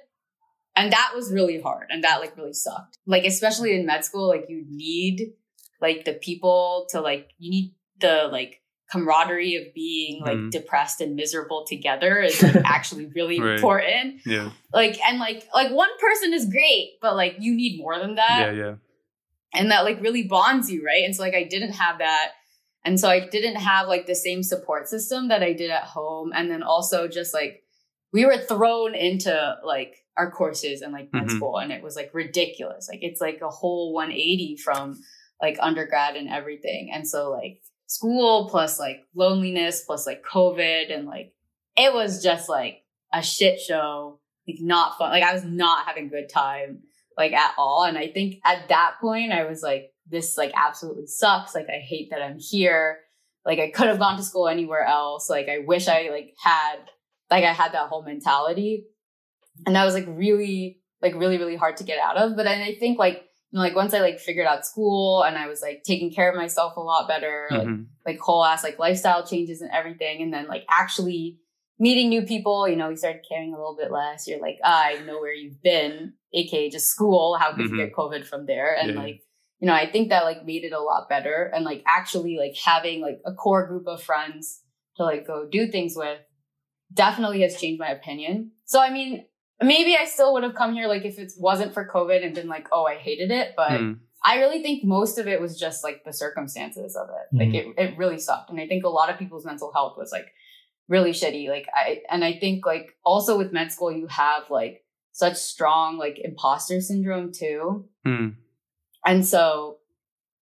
And that was really hard and that like really sucked. Like especially in med school, like you need like the people to like you need the like camaraderie of being like Mhm. depressed and miserable together is like actually really Right. important. Yeah, Like and like like one person is great, but like you need more than that yeah, yeah. and that like really bonds you, right? And so like I didn't have that. And so I didn't have like the same support system that I did at home. And then also just like we were thrown into like our courses and like med Mhm. school and it was like ridiculous. Like it's like a whole 180 from like undergrad and everything. And so like school plus like loneliness plus like COVID and like it was just like a shit show, like not fun. Like I was not having a good time like at all. And I think at that point I was like, this like absolutely sucks. Like I hate that I'm here. Like I could have gone to school anywhere else. Like I wish I like had like I had that whole mentality. And that was like really, like really, really hard to get out of. But then I think like, like once I like figured out school and I was like taking care of myself a lot better, like Mhm. like whole ass like lifestyle changes and everything. And then like actually meeting new people, you know, you started caring a little bit less. You're like, ah, I know where you've been, aka just school. How could Mhm. you get COVID from there? And Yeah. like, you know, I think that like made it a lot better. And like actually like having like a core group of friends to like go do things with definitely has changed my opinion. So I mean, maybe I still would have come here like if it wasn't for COVID and been like, oh, I hated it. But Mm. I really think most of it was just like the circumstances of it. Like it, it really sucked. And I think a lot of people's mental health was like really shitty. Like I, and I think like also with med school, you have like such strong like imposter syndrome too. Hmm. And so,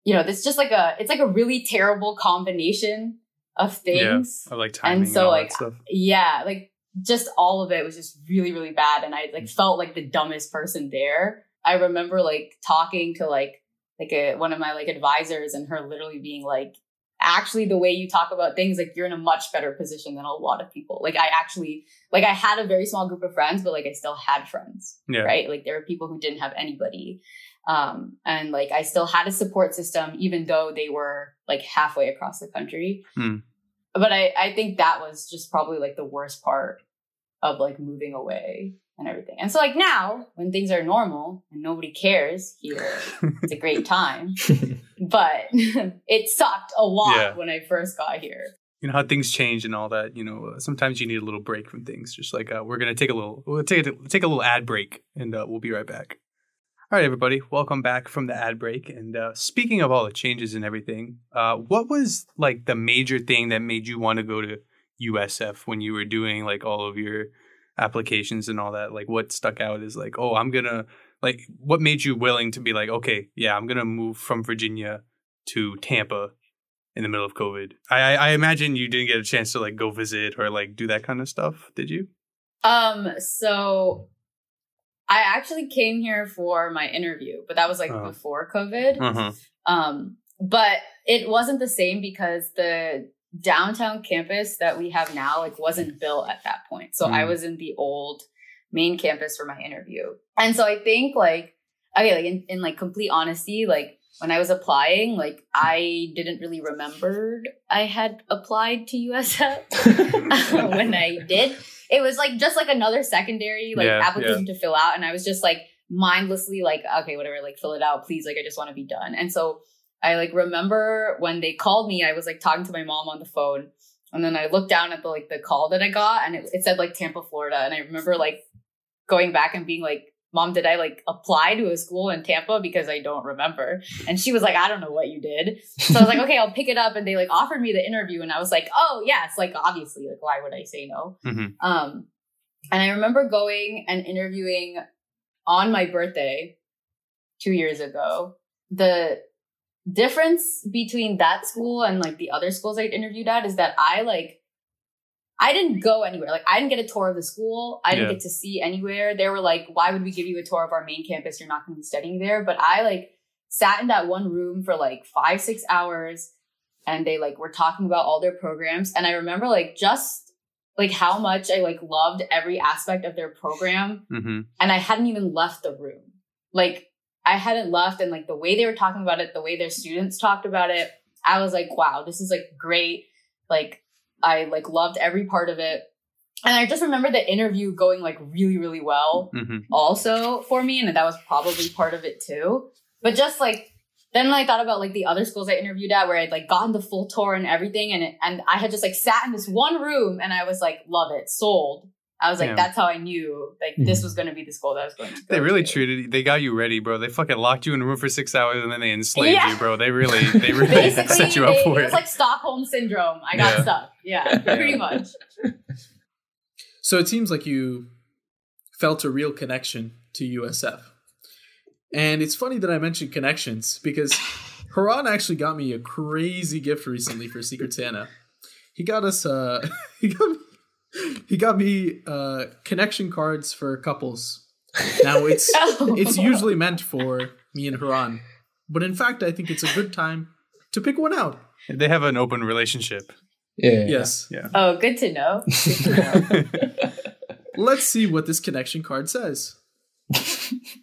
you know, it's just like a it's like a really terrible combination of things. Yeah, of like timing and, so all like that stuff. yeah, like just all of it was just really really bad and I like felt like the dumbest person there. I remember like talking to like like a one of my like advisors and her literally being like actually the way you talk about things like you're in a much better position than a lot of people like i actually like i had a very small group of friends but like i still had friends Yeah. right like there were people who didn't have anybody um and like i still had a support system even though they were like halfway across the country Hmm. but i i think that was just probably like the worst part of like moving away and everything and so like now when things are normal and nobody cares here it's a great time but it sucked a lot Yeah. when I first got here. you know how things change and all that. You know, uh, sometimes you need a little break from things. Just like uh, we're gonna take a little, we'll take a, take a little ad break, and uh, we'll be right back. All right, everybody, welcome back from the ad break. And uh, speaking of all the changes and everything, uh, what was like the major thing that made you want to go to USF when you were doing like all of your applications and all that? Like, what stuck out is like, oh, I'm gonna like, what made you willing to be like, okay, yeah, I'm gonna move from Virginia to Tampa in the middle of COVID. I, I I imagine you didn't get a chance to like go visit or like do that kind of stuff, did you? Um, so I actually came here for my interview, but that was like Oh. before COVID. Uh-huh. Um, but it wasn't the same because the downtown campus that we have now like wasn't built at that point. So I Mm. was in the old main campus for my interview. And so I think like okay, like in, in like complete honesty, like when I was applying, like I didn't really remember I had applied to USF when I did. It was like just like another secondary like Yeah, application to fill out. And I was just like mindlessly like, okay, whatever, like fill it out, please. Like I just want to be done. And so I like remember when they called me, I was like talking to my mom on the phone. And then I looked down at the like the call that I got and it, it said like Tampa, Florida. And I remember like going back and being like, Mom, did I like apply to a school in Tampa? Because I don't remember. And she was like, I don't know what you did. So I was like, okay, I'll pick it up. And they like offered me the interview. And I was like, oh, yes. Like, obviously, like, why would I say no? Mhm. Um, and I remember going and interviewing on my birthday two years ago. The difference between that school and like the other schools I interviewed at is that I like I didn't go anywhere. Like I didn't get a tour of the school. I didn't Yeah. get to see anywhere. They were like, "Why would we give you a tour of our main campus? You're not going to be studying there." But I like sat in that one room for like 5-6 hours and they like were talking about all their programs and I remember like just like how much I like loved every aspect of their program Mm-hmm. and I hadn't even left the room. Like I hadn't left and like the way they were talking about it, the way their students talked about it, I was like, wow, this is like great. Like I like loved every part of it. And I just remember the interview going like really, really well Mm-hmm. also for me. And that was probably part of it too. But just like then I thought about like the other schools I interviewed at where I'd like gotten the full tour and everything. And it, and I had just like sat in this one room and I was like, love it, sold. I was like, Yeah. that's how I knew like this was going to be the school that I was going to. They really to. treated they got you ready, bro. They fucking locked you in a room for six hours and then they enslaved Yeah. you, bro. They really they really set you up they- for it it. was like Stockholm syndrome. I got Yeah. stuck. Yeah, pretty much. So it seems like you felt a real connection to USF. And it's funny that I mentioned connections because Haran actually got me a crazy gift recently for Secret Santa. He got us uh he got me, he got me uh connection cards for couples. Now it's it's usually meant for me and Haran, but in fact I think it's a good time to pick one out. they have an open relationship. Yeah. Yes. Yeah. Oh, good to know. Good to know. Let's see what this connection card says.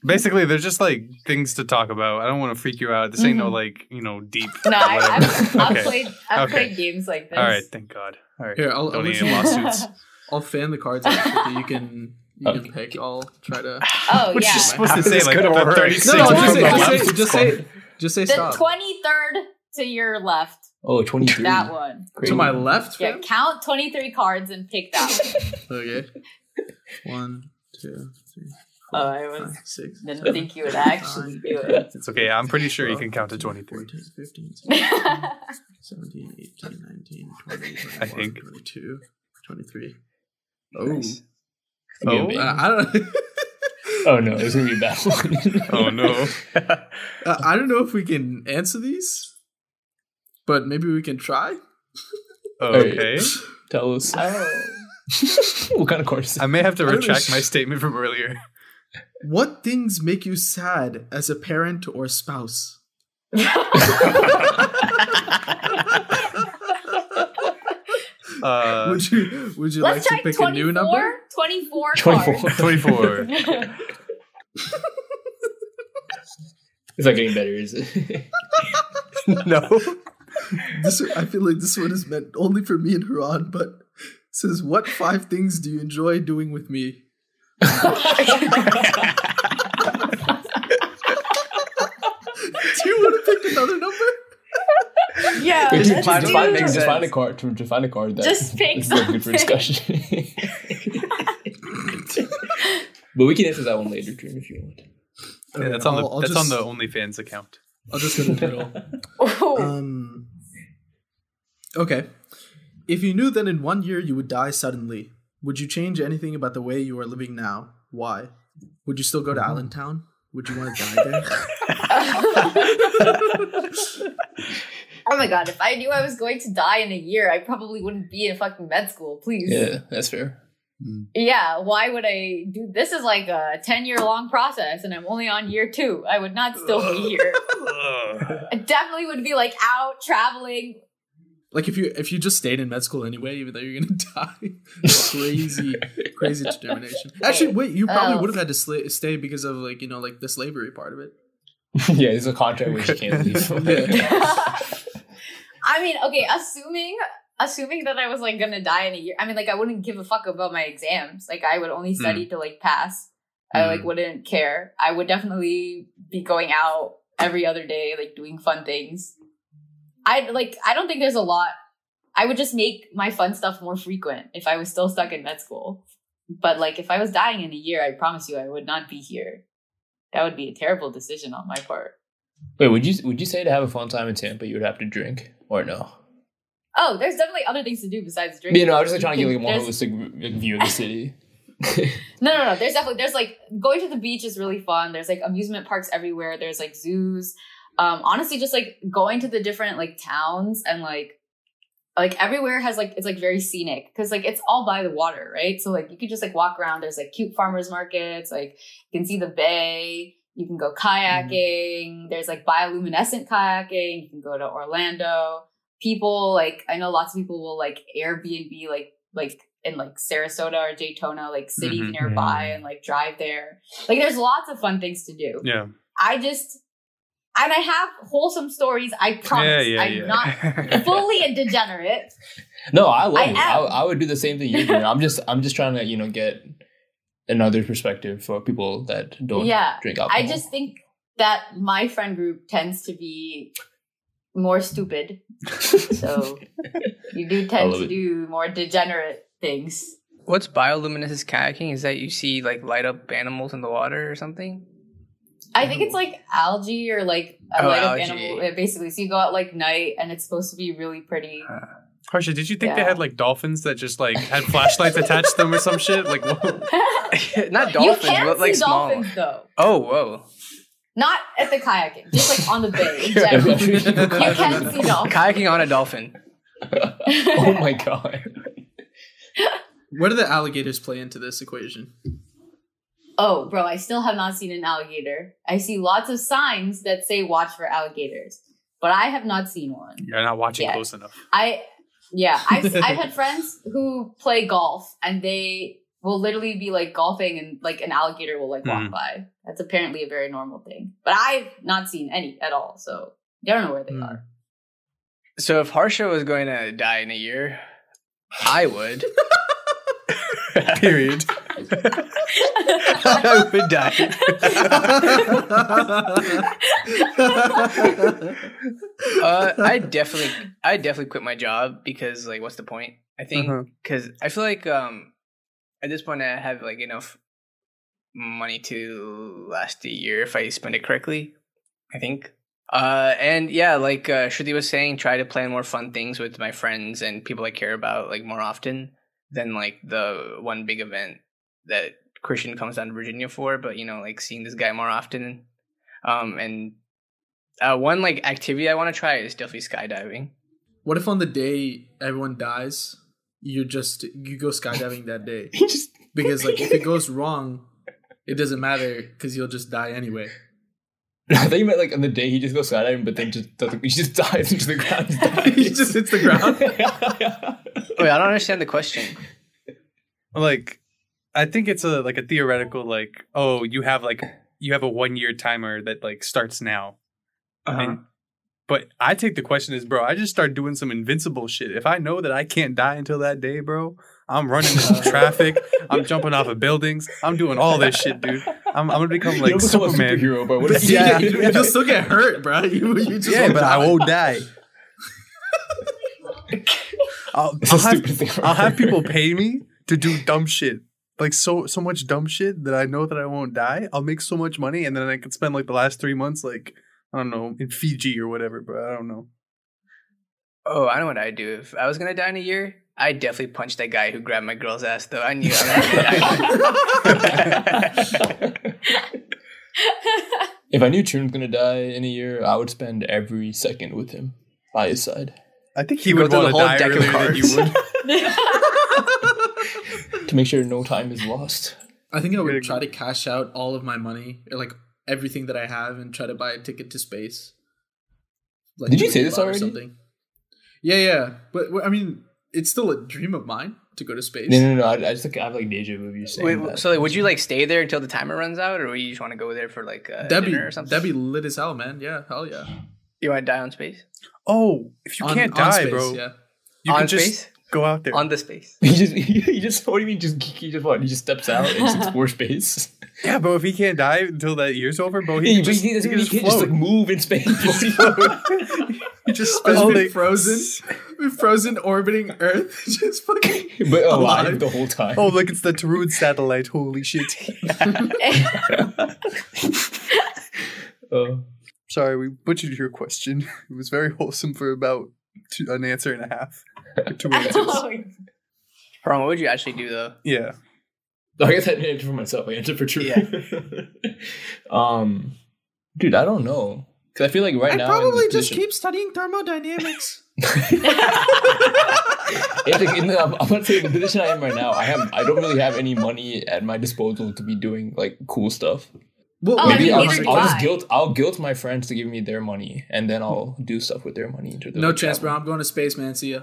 Basically, they're just like things to talk about. I don't want to freak you out. This ain't no Mhm. like you know deep. No, I, I've, I've Okay. played. I've Okay. played games like this. All right, thank God. All right, Here, I'll, I'll don't need let any you- lawsuits. I'll fan the cards out quickly. You can you Okay. can pick. I'll try to. Oh What yeah. you supposed to say? Like the work? thirty six. No, no, just say, from the just say, just say, just say The twenty third to your left. Oh, 23. That one. to my left. Yeah, fam? count twenty three cards and pick that one. Okay. One, two, three, Oh, I was five, six. didn't seven, think you would actually do it. It's okay. I'm pretty sure you can count to 13, 23. 14, 15, 16, 17, 18, 19, 20, 21, I think. 22, 23. Oh, Nice. Oh. Good, uh. I don't know. oh no, it's gonna be a bad one. oh no. Uh, I don't know if we can answer these, but maybe we can try. Okay. Tell us Oh. what kind of course. I may have to I don't know. retract my statement from earlier. What things make you sad as a parent or spouse? Uh, would you Would you like to pick a new number? 24, 24 24. 24. It's not getting better, is it? no. This I feel like this one is meant only for me and Haran, but it says what five things do you enjoy doing with me? Do you want to pick another number? yeah, Wait, let's just, find- just do- find, makes just find a card. To, to find a card that Just pick is not good for discussion. but we can answer that one later, Trin, if you want. Yeah, that's on the I'll- I'll that's just, on the OnlyFans account. I'll just go to the middle. Oh. Um. Okay. If you knew that in one year you would die suddenly, would you change anything about the way you are living now? Why? Would you still go to mm-hmm. Allentown? Would you want to die there? oh my god, if I knew I was going to die in a year, I probably wouldn't be in fucking med school, please. Yeah, that's fair. Mm. Yeah, why would I do this is like a 10 year long process and I'm only on year 2. I would not still be here. I definitely would be like out traveling. Like if you if you just stayed in med school anyway, even though you're gonna die, crazy, crazy determination. Actually, wait, you probably Oh. would have had to sla- stay because of like you know like the slavery part of it. yeah, it's a contract where you can't leave. Yeah. I mean, okay, assuming assuming that I was like gonna die in a year. I mean, like I wouldn't give a fuck about my exams. Like I would only study to like pass. I like Mm. wouldn't care. I would definitely be going out every other day, like doing fun things. I like I don't think there's a lot. I would just make my fun stuff more frequent if I was still stuck in med school. But like if I was dying in a year, I promise you I would not be here. That would be a terrible decision on my part. Wait, would you would you say to have a fun time in Tampa you would have to drink or no? Oh, there's definitely other things to do besides drinking. You know, I was just like trying to get like a more There's- holistic view of the city. No, no, no. There's definitely there's like going to the beach is really fun. There's like amusement parks everywhere. There's like zoos. Um, honestly, just like going to the different like towns and like like everywhere has like it's like very scenic because like it's all by the water, right? So like you could just like walk around. There's like cute farmers markets. Like you can see the bay. You can go kayaking. There's like bioluminescent kayaking. You can go to Orlando. People like I know lots of people will like Airbnb like like in like Sarasota or Daytona, like cities Mhm. nearby, and like drive there. Like there's lots of fun things to do. Yeah. I just and I have wholesome stories. I promise. Yeah, yeah, I'm yeah. not fully a degenerate. No, I love I it. I, am. I would do the same thing you're doing. I'm just I'm just trying to you know get another perspective for people that don't Yeah, drink alcohol. I just think that my friend group tends to be more stupid. So you do tend to it. do more degenerate things. What's bioluminescence kayaking? Is that you see like light up animals in the water or something? I think it's like algae or like a Oh, light up algae. animal. uh, Basically, so you go out like night and it's supposed to be really pretty. Harsha, did you think they had like dolphins that just like had flashlights attached to them or some shit? Like, whoa. Not you dolphins, can but like see small. dolphins though. Oh, whoa! Not at the kayaking, just like on the bay in Yeah, general. but- you can see dolphins. Kayaking on a dolphin. oh my god. Where do the alligators play into this equation? Oh, bro, I still have not seen an alligator. I see lots of signs that say watch for alligators, but I have not seen one. You're not watching Yeah. close enough. I, yeah, I've, I've had friends who play golf and they will literally be like golfing and like an alligator will like walk Hmm. by. That's apparently a very normal thing, but I've not seen any at all. So I don't know where they Hmm. are. So if Harsha was going to die in a year, I would. Period. I would die. Uh, I definitely, I definitely quit my job because like, what's the point? I think Uh-huh. because I feel like um, at this point I have like enough money to last a year if I spend it correctly. I think. Uh, and yeah, like uh, Sruthi was saying, try to plan more fun things with my friends and people I care about like more often than like the one big event that Christian comes down to Virginia for, but you know, like seeing this guy more often. Um, and uh, one like activity I want to try is definitely skydiving. What if on the day everyone dies, you just you go skydiving that day? just Because like if it goes wrong, it doesn't matter because you'll just die anyway. I thought you meant like on the day he just goes skydiving, but then just doesn't, he just dives into the ground. He just hits the ground. Wait, I don't understand the question. like I think it's a like a theoretical like oh you have like you have a one year timer that like starts now. Uh-huh. And, but I take the question as bro, I just start doing some invincible shit. If I know that I can't die until that day, bro, I'm running into traffic. I'm jumping off of buildings. I'm doing all this shit, dude. I'm, I'm gonna become like You'll become a Superman. superhero, but what if Yeah. you, will still get hurt, bro. You, you just Yeah, but I won't die. I'll, I'll have. I'll have people pay me to do dumb shit. Like so so much dumb shit that I know that I won't die. I'll make so much money and then I could spend like the last three months like I don't know, in Fiji or whatever, but I don't know. Oh, I know what I'd do. If I was gonna die in a year, I'd definitely punch that guy who grabbed my girl's ass. Though I knew I was gonna die. if I knew Tarun was gonna die in a year, I would spend every second with him by his side I think he You would go want the to whole die deck of earlier than you cards. would. to make sure no time is lost. I think I You're would gonna- try to cash out all of my money, or like everything that I have, and try to buy a ticket to space. Like Did you say this or already? Yeah, yeah, but I mean, it's still a dream of mine to go to space. No, no, no. I, I just like I have like deja vu. You saying Wait, that. so like, would you like stay there until the timer runs out, or would you just want to go there for like uh, that'd dinner or something? that'd be lit as hell, man. Yeah, hell yeah. you want to die on space? Oh, if you On- can't on die, space, bro, Yeah. you on can just space? Go out there. On the space. He just, he just, what do you mean? Just, he just what? He just steps out and just explores space. yeah, but if he can't die until that year's over, bro, he He, can just, he, doesn't he mean can he just can't just like move in space. He just Just spends been the- frozen, frozen orbiting Earth, just fucking. but alive Alive. the whole time. Oh, look, it's the Tarun satellite. Holy shit. Uh, Sorry, we butchered your question. It was very wholesome for about two, an answer and a half. Or two answers. Ron, what would you actually do though? yeah. I guess I didn't answer for myself. I answered for true. Yeah. um, dude, I don't know because I feel like right I'd now probably just position- keep studying thermodynamics. It's like in the, I'm, I'm gonna say the position I am right now. I have I don't really have any money at my disposal to be doing like cool stuff. Well, Oh, I Maybe mean, I'll, just, I'll just guilt I'll guilt my friends to give me their money, and then I'll do stuff with their money. into the no chance, bro. I'm going to space, man. See ya.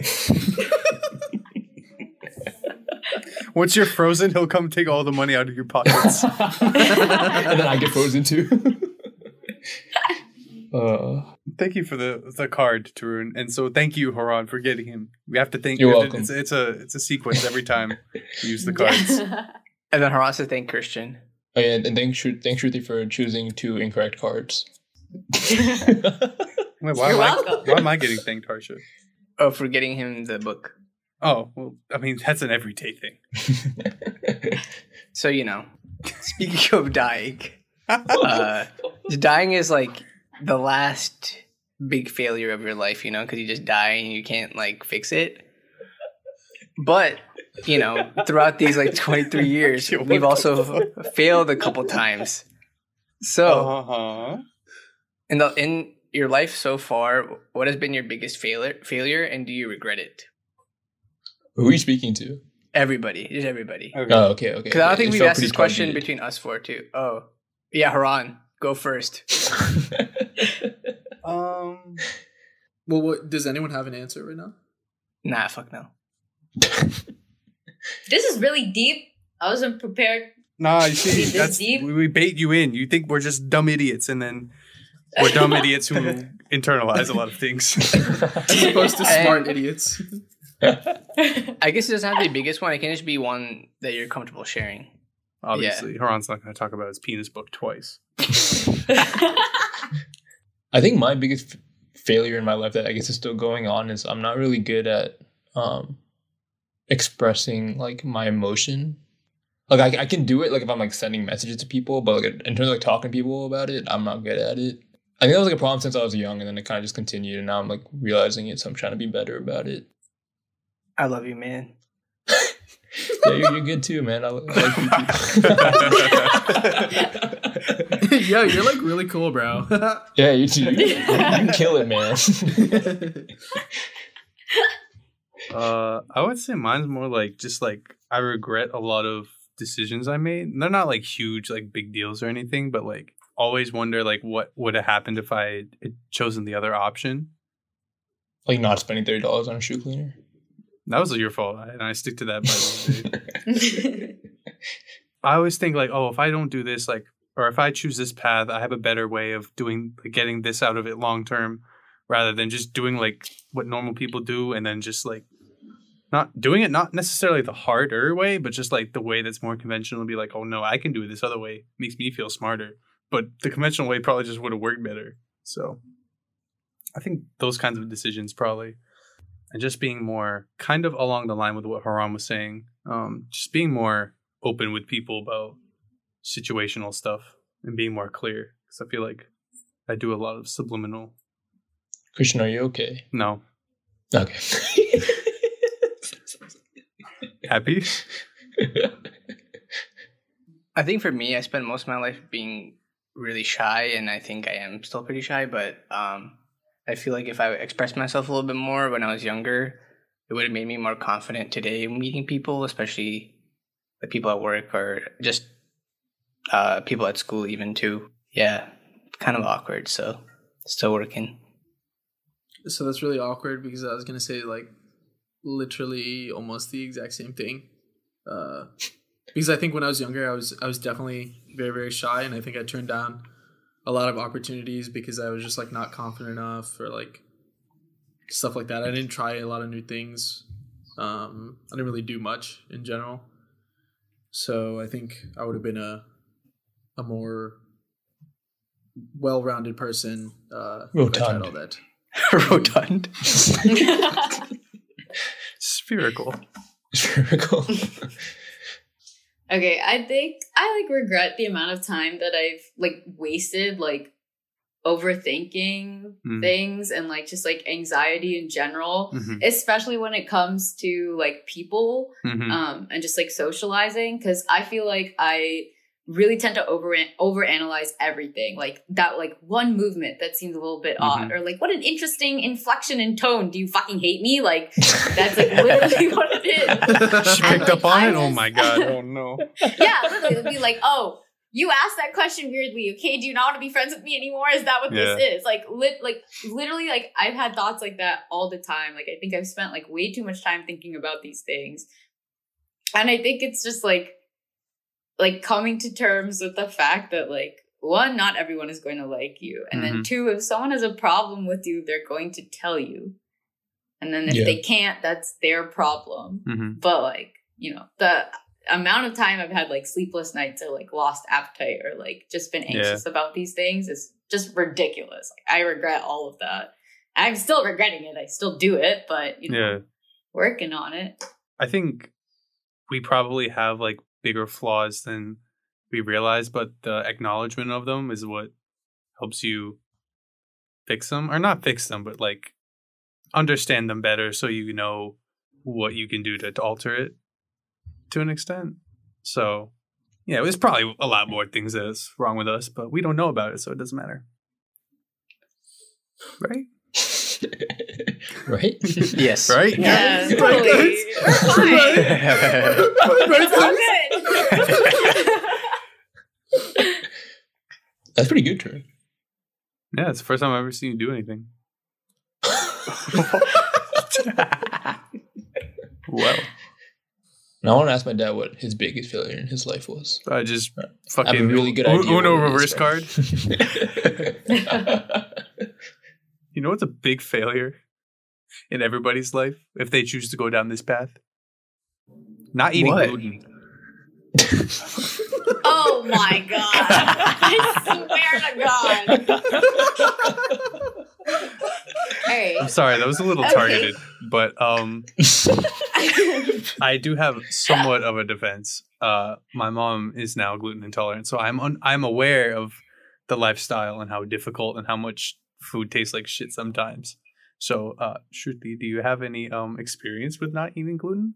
Once you're frozen, he'll come take all the money out of your pockets. and then I get frozen too. uh, thank you for the the card, Tarun, and so thank you, Haran, for getting him. We have to thank. You're we welcome. It's, it's a it's a sequence every time we use the cards. And then Haran says thank Christian. oh yeah, and thanks, Shru- thanks, Sruthi, for choosing two incorrect cards. Wait, why, You're am I, welcome. why am I getting thanked, Harsha? Oh, for getting him the book. Oh, well, I mean that's an everyday thing. So you know, speaking of dying, uh, dying is like the last big failure of your life, you know, because you just die and you can't like fix it. But you know, throughout these like twenty three years, we've also failed a couple times. So Uh-huh. in the in your life so far, what has been your biggest failure? Failure, and do you regret it? Who are you speaking to? Everybody, just everybody. Okay. Oh, okay, okay. Because I don't think It we've asked this question targeted. between us four too. Oh, yeah, Haran, go first. Um. Well, what, does anyone have an answer right now? Nah, fuck no. this is really deep. I wasn't prepared. Nah, you see, This that's deep? we we bait you in. You think we're just dumb idiots, and then we're dumb idiots who internalize a lot of things. As opposed to And- smart idiots. I guess it doesn't have to be the biggest one. It can just be one that you're comfortable sharing. Obviously, Haran's not going to talk about his penis book twice. I think my biggest f- failure in my life that I guess is still going on is I'm not really good at um expressing like my emotion. Like I, I can do it like if I'm like sending messages to people, but like in terms of like talking to people about it, I'm not good at it. I think that was like a problem since I was young, and then it kind of just continued, and now I'm like realizing it, so I'm trying to be better about it. I love you, man. yeah, you're, you're good too, man. I, I like you too. Yo, you're like really cool, bro. yeah, you too. You, you can kill it, man. uh, I would say mine's more like just like I regret a lot of decisions I made. They're not like huge, like big deals or anything, but like always wonder like what would have happened if I had chosen the other option. Like not spending thirty dollars on a shoe cleaner. That was your fault, and I stick to that. By the way. I always think like, oh, if I don't do this, like, or if I choose this path, I have a better way of doing like, getting this out of it long term, rather than just doing like what normal people do, and then just like not doing it not necessarily the harder way, but just like the way that's more conventional. Be like, oh no, I can do it this other way. Makes me feel smarter, but the conventional way probably just would have worked better. So, I think those kinds of decisions probably and just being more kind of along the line with what Haran was saying, um, just being more open with people about situational stuff and being more clear. Because I feel like I do a lot of subliminal. Christian, are you okay? No. Okay. Happy? I think for me, I spent most of my life being really shy, and I think I am still pretty shy, but um, I feel like if I expressed myself a little bit more when I was younger, it would have made me more confident today meeting people, especially the people at work or just uh, people at school, even too. Yeah, kind of awkward. So still working. So that's really awkward because I was gonna say like literally almost the exact same thing. Uh, because I think when I was younger, I was I was definitely very very shy, and I think I turned down a lot of opportunities because I was just like not confident enough or like stuff like that. I didn't try a lot of new things. Um, I didn't really do much in general. So I think I would have been a a more well-rounded person. Uh, Rotund. all that. Rotund. Spherical. Spherical. Okay, I think I like regret the amount of time that I've like wasted like overthinking Mm. things and like just like anxiety in general, Mhm. especially when it comes to like people Mhm. um and just like socializing cuz I feel like I really tend to over overanalyze everything. Like that like one movement that seems a little bit odd mm-hmm. or like what an interesting inflection in tone. Do you fucking hate me? Like that's like literally what it is. she And, picked up like, on I it. Oh my god! Oh no! yeah, literally, it'll be like, oh, you asked that question weirdly. Okay, do you not want to be friends with me anymore? Is that what Yeah. this is? Like, lit, like literally, like I've had thoughts like that all the time. Like, I think I've spent like way too much time thinking about these things, and I think it's just like, like coming to terms with the fact that like one, not everyone is going to like you, and then Mhm. two, if someone has a problem with you, they're going to tell you, and then if Yeah. they can't, that's their problem. Hmm but like you know the amount of time i've had like sleepless nights or like lost appetite or like just been anxious about these things is just ridiculous. Like i regret all of that. I'm still regretting it. I still do it but you know Yeah, working on it. I think we probably have like bigger flaws than we realize, but the acknowledgement of them is what helps you fix them, or not fix them, but like understand them better, so you know what you can do to, to alter it to an extent. So, yeah, there's probably a lot more things that's wrong with us, but we don't know about it, so it doesn't matter, right? right? yes. Right? yeah Right, totally. guys? We're fine. It's all good. That's pretty good, Tarun. Yeah, it's the first time I've ever seen you do anything. well, Now I want to ask my dad what his biggest failure in his life was. I just I have fucking a really good U- idea. Uno reverse card. You know what's a big failure in everybody's life if they choose to go down this path? Not eating What? gluten. Oh my god i swear to god hey I'm sorry, that was a little Okay. targeted, but um, I do have somewhat of a defense. Uh, my mom is now gluten intolerant, so I'm un- I'm aware of the lifestyle and how difficult and how much food tastes like shit sometimes. So, uh, Sruthi, do you have any um experience with not eating gluten,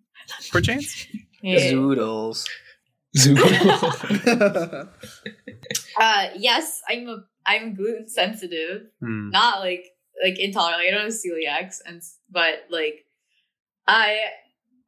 perchance? Zoodles. Uh, yes, I'm a I'm gluten sensitive. Hmm. Not like like intolerant. Like, I don't have celiacs, and but like I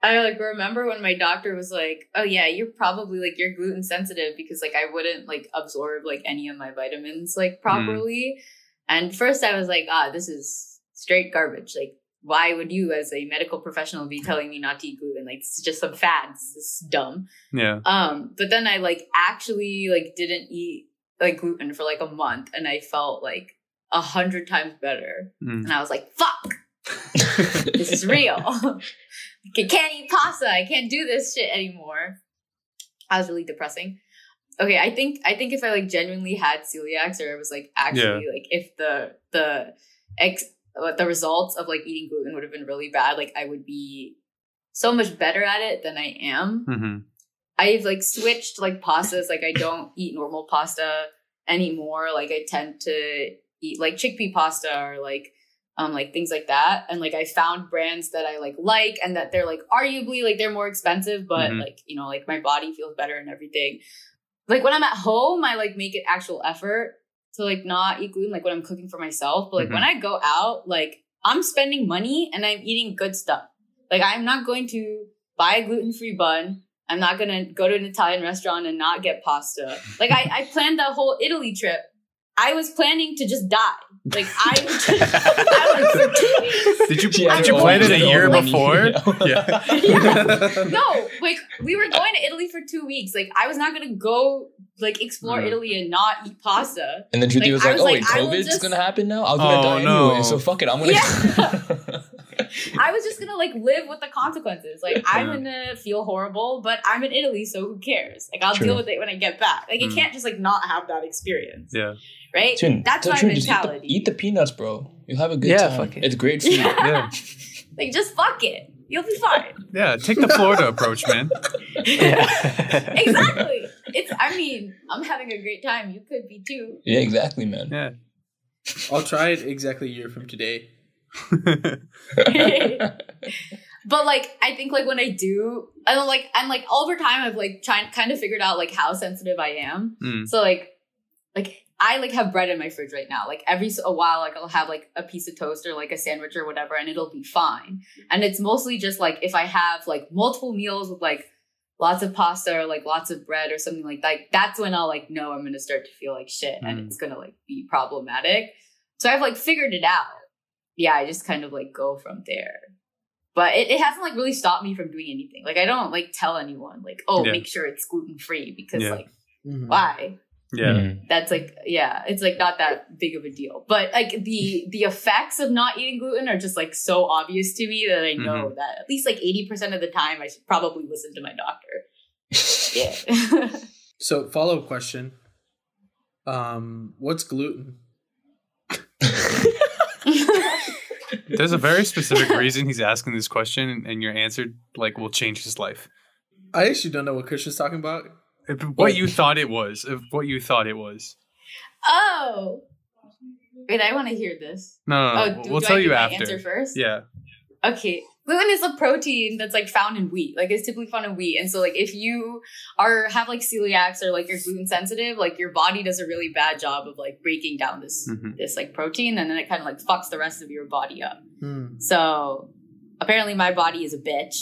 I like remember when my doctor was like, "Oh yeah, you're probably like you're gluten sensitive because like I wouldn't like absorb like any of my vitamins like properly." And first I was like, "Ah, this is straight garbage. Like why would you as a medical professional be telling me not to eat gluten? Like it's just some fads. This is dumb." Yeah. Um, but then I like actually like didn't eat like gluten for like a month and I felt like a hundred times better. Mm. And I was like, fuck, this is real. I can't eat pasta. I can't do this shit anymore. I was really depressing. Okay, I think I think if I like genuinely had celiacs or it was like actually like if the the ex the results of like eating gluten would have been really bad, like I would be so much better at it than I am. hmm I've like switched like pastas. Like I don't eat normal pasta anymore. Like I tend to eat like chickpea pasta or like um like things like that. And like I found brands that I like like and that they're like arguably like they're more expensive, but Mhm. like you know like my body feels better and everything. Like when I'm at home, I like make it actual effort to like not eat gluten. Like when I'm cooking for myself, but like when mm-hmm. I go out, like I'm spending money and I'm eating good stuff. Like I'm not going to buy a gluten free bun. I'm not gonna go to an Italian restaurant and not get pasta. Like I, I planned that whole Italy trip. I was planning to just die. Like I, I was for. Did you Yeah, did you plan it a year Like- before? Yeah. yeah. No, like we were going to Italy for two weeks. Like I was not gonna go like explore Mm. Italy and not eat pasta. And then Sruthi Like, was like, was "Oh like, wait, I will COVID's just- gonna happen now. I was gonna Oh, die no. anyway, so fuck it. I'm gonna." I was just gonna like live with the consequences. Like I'm Yeah. gonna feel horrible, but I'm in Italy, so who cares? Like I'll True. deal with it when I get back. Like you Mm. can't just like not have that experience, Yeah. Right? Tune, That's tell my Tune, just eat the- mentality. Eat the, peanuts, bro. You'll have a good Yeah, time. fuck it. It's great food. Yeah. Yeah. Like just fuck it. You'll be fine. Yeah. Take the Florida approach, man. yeah. exactly. It's I mean, I'm having a great time. You could be too. Yeah, exactly, man. Yeah. I'll try it exactly a year from today. but like I think like when I do and like and like over time I've like trying kind of figured out like how sensitive I am. Mm. So like like I like have bread in my fridge right now. Like every so a while like I'll have like a piece of toast or like a sandwich or whatever and it'll be fine. And it's mostly just like if I have like multiple meals with like lots of pasta or like lots of bread or something like that, that's when I'll like know I'm gonna start to feel like shit and Mm. it's gonna like be problematic. So I've like figured it out. Yeah, I just kind of like go from there. But it, it hasn't like really stopped me from doing anything. Like I don't like tell anyone like, oh, Yeah. make sure it's gluten free because Yeah. like Mhm. why? Yeah. Mm. That's like yeah, it's like not that big of a deal. But like the the effects of not eating gluten are just like so obvious to me that I know that at least like 80% of the time I should probably listen to my doctor. Yeah. So follow up question. Um, what's gluten? There's a very specific reason he's asking this question, and your answer like will change his life. I actually don't know what Christian's talking about. If- What you thought it was, if what you thought it was. oh. Wait, I want to hear this. No, no, Oh, do, we'll do tell I you after. answer first? Yeah. Okay. Gluten is a protein that's like found in wheat. Like it's typically found in wheat. And so like if you are have like celiacs or like you're gluten sensitive, like your body does a really bad job of like breaking down this Mhm. this like protein and then it kind of like fucks the rest of your body up. Hmm. So apparently my body is a bitch,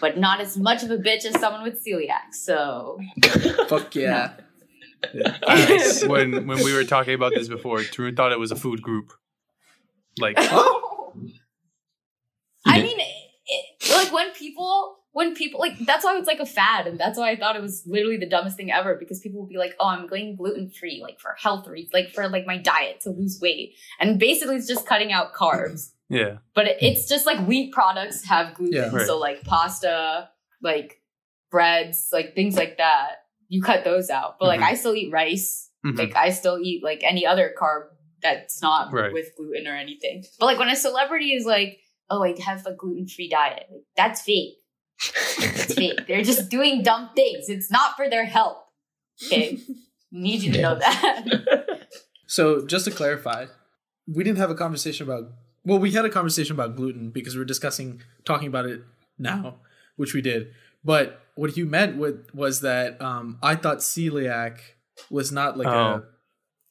but not as much of a bitch as someone with celiac. So Fuck yeah. Uh, when when we were talking about this before, Tarun thought it was a food group. Like, I mean, it, it, like when people, when people, like that's why it's like a fad, and that's why I thought it was literally the dumbest thing ever because people will be like, "Oh, I'm going gluten free, like for health reasons, like for like my diet to lose weight," and basically it's just cutting out carbs. Yeah, But it, it's just like wheat products have gluten, Yeah. Right. so like pasta, like breads, like things like that. You cut those out, but like Mhm. I still eat rice. Mhm. Like I still eat like any other carb that's not Right. with gluten or anything. But like when a celebrity is like, "Oh, I have a gluten free diet," like, that's fake. It's fake. They're just doing dumb things. It's not for their health. Okay, need you to know that. So just to clarify, we didn't have a conversation about well, we had a conversation about gluten because we were discussing talking about it now, which we did. But what you meant with was that um, I thought celiac was not like Oh. a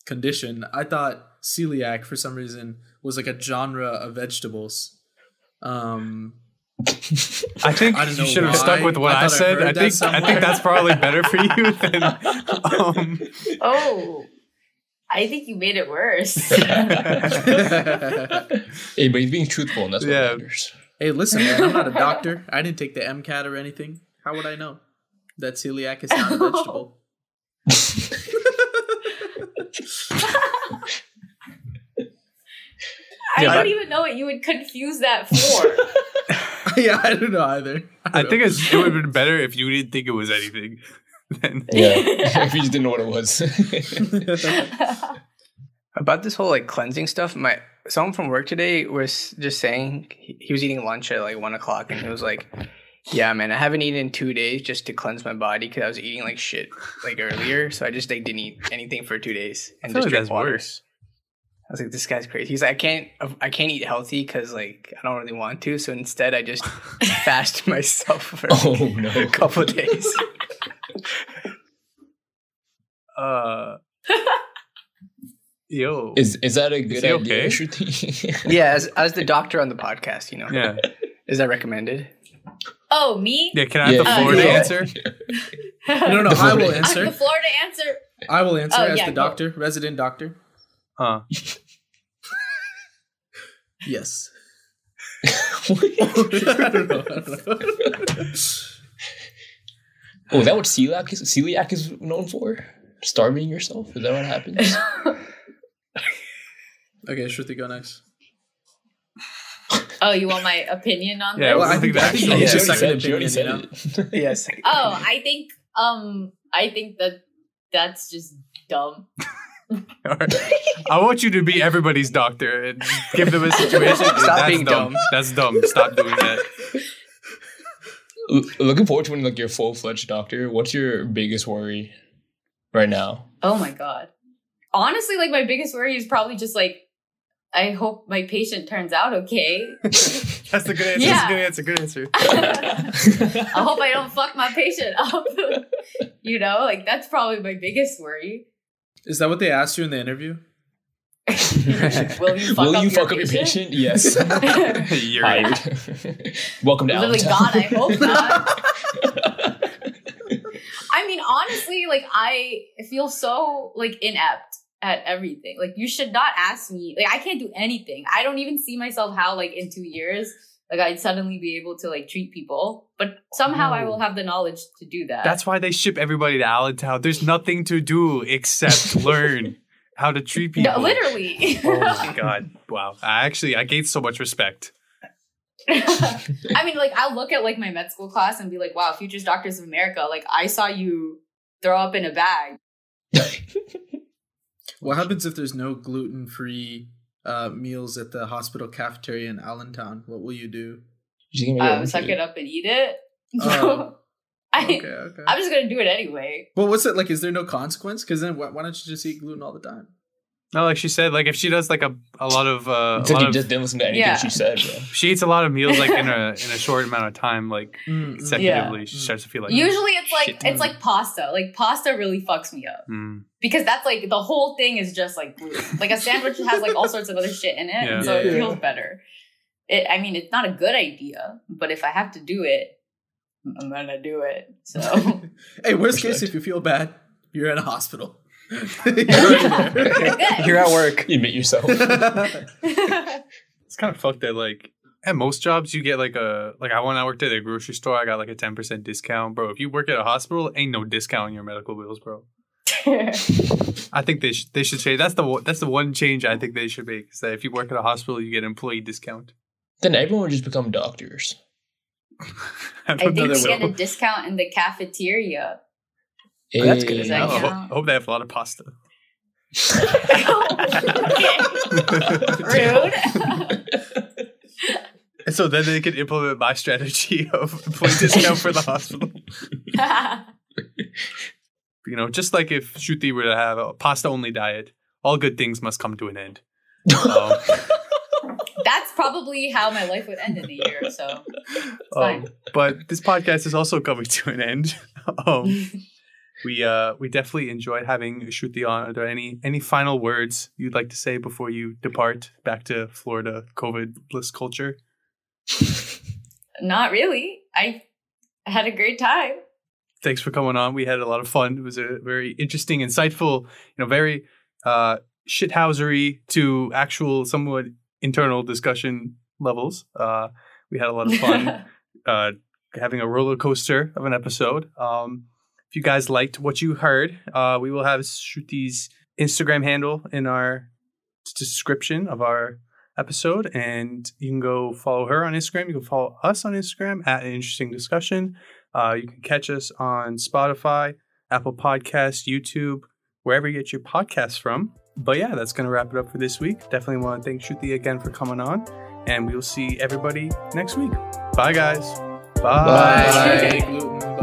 condition. I thought celiac for some reason was like a genre of vegetables. Um, I think I you should have stuck with what I I, thought I said. I, think I think that's probably better for you than. Um, oh, I think you made it worse. Hey, but he's being truthful, and that's what Yeah. matters. hey, listen, man, I'm not a doctor. I didn't take the MCAT or anything. How would I know that celiac is not a vegetable? I Yeah, don't but- even know what you would confuse that for. yeah, I don't know either. I don't think it's, it would have been better if you didn't think it was anything. Then Yeah, if you just didn't know what it was. About this whole like cleansing stuff, my someone from work today was just saying he, he was eating lunch at like one o'clock, and he was like, "Yeah, man, I haven't eaten in two days just to cleanse my body because I was eating like shit like earlier, so I just like didn't eat anything for two days and feel just like drink that's water." worse. I was like, "This guy's crazy." He's like, "I can't, I can't eat healthy because like I don't really want to, so instead I just fast myself for oh no! a couple of days." Uh, yo, Is is that a good idea? okay? Yeah, as, as the doctor on the podcast, you know, yeah, is that recommended? oh, me? yeah. Can I have Yeah. the Uh, Florida yeah. answer? No, no, The I will Florida- I'm answer. the Florida answer. I will answer Oh, as yeah, the go. doctor, resident doctor. Huh? Yes. Oh, is that what celiac is? Celiac is known for? Starving yourself? Is that what happens? okay, Sruthi, go next. oh, you want my opinion on Yeah, this? Well, I think I think you Yeah, your second She opinion. You know? it. yes. Oh, I think um I think that that's just dumb. All right. I want you to be everybody's doctor and give them a situation. Stop That's being dumb. dumb. That's dumb. Stop doing that. L- Looking forward to when like you're full fledged doctor. What's your biggest worry right now? Oh my god. Honestly, like my biggest worry is probably just like I hope my patient turns out okay. That's a good answer. Yeah. That's a good answer. Good answer. I hope I don't fuck my patient up. you know, like that's probably my biggest worry. Is that what they asked you in the interview? Will you fuck, Will up, you your fuck up your patient? patient? Yes. You're Hired. Welcome to Literally, Allentown. God, I hope not. I mean, honestly, like I feel so like inept at everything. Like you should not ask me. Like I can't do anything. I don't even see myself how like in two years, like I'd suddenly be able to like treat people. But somehow I Oh. will have the knowledge to do that. That's why they ship everybody to Allentown. There's nothing to do except learn how to treat people. no, literally. Oh my god! Wow. I actually I gained so much respect. I mean, like I'll look at like my med school class and be like, "Wow, Futures Doctors of America! Like I saw you throw up in a bag." What happens if there's no gluten free uh, meals at the hospital cafeteria in Allentown? What will you do? She's gonna make her Um, suck it up and eat it. Oh. I, Okay, okay. I'm just gonna do it anyway. Well, what's it like? Is there no consequence? Because then why, why don't you just eat gluten all the time? No, like she said, like if she does like a, a lot of uh, It's a like lot you of, just didn't listen to anything Yeah. she said, bro. she eats a lot of meals like in a in a short amount of time, like Mm, consecutively, she Mm. starts to feel like Usually, it's like shit. it's like pasta. Like pasta really fucks me up Mm. because that's like the whole thing is just like gluten. Like a sandwich has like all sorts of other shit in it, and so Yeah. it Yeah. feels better. It, I mean, it's not a good idea, but if I have to do it, I'm gonna do it. So Hey, worst case, if you feel bad, you're in a hospital. You're already there. good. You're at work. You admit yourself. It's kind of fucked that like at most jobs you get like a like I when I worked at a grocery store I got like a ten percent discount, bro. If you work at a hospital, ain't no discount on your medical bills, bro. I think they should they should change. That's the one- that's the one change I think they should make. Is that if you work at a hospital, you get employee discount. then everyone would just become doctors. I I don't think know. they they get a discount in the cafeteria. Oh, that's good Hey. to I know. Does hope, hope they have a lot of pasta. Rude. And so then they could implement my strategy of employee discount for the hospital. You know, just like if Sruthi were to have a pasta only diet, all good things must come to an end. Um, that's probably how my life would end in a year. So it's fine. Um, but this podcast is also coming to an end. um, we uh we definitely enjoyed having Sruthi on. Are there any any final words you'd like to say before you depart back to Florida COVID bliss culture? Not really. I had a great time. Thanks for coming on. We had a lot of fun. It was a very interesting, insightful, you know, very uh shithousery to actual somewhat internal discussion levels. Uh we had a lot of fun uh having a roller coaster of an episode. Um if you guys liked what you heard, uh, we will have Sruthi's Instagram handle in our description of our episode, and you can go follow her on Instagram. You can follow us on Instagram at an interesting discussion. Uh, you can catch us on Spotify, Apple Podcasts, YouTube, wherever you get your podcasts from. But yeah, that's going to wrap it up for this week. Definitely want to thank Sruthi again for coming on, and we will see everybody next week. Bye, guys. Bye. Bye. Bye. Gluten.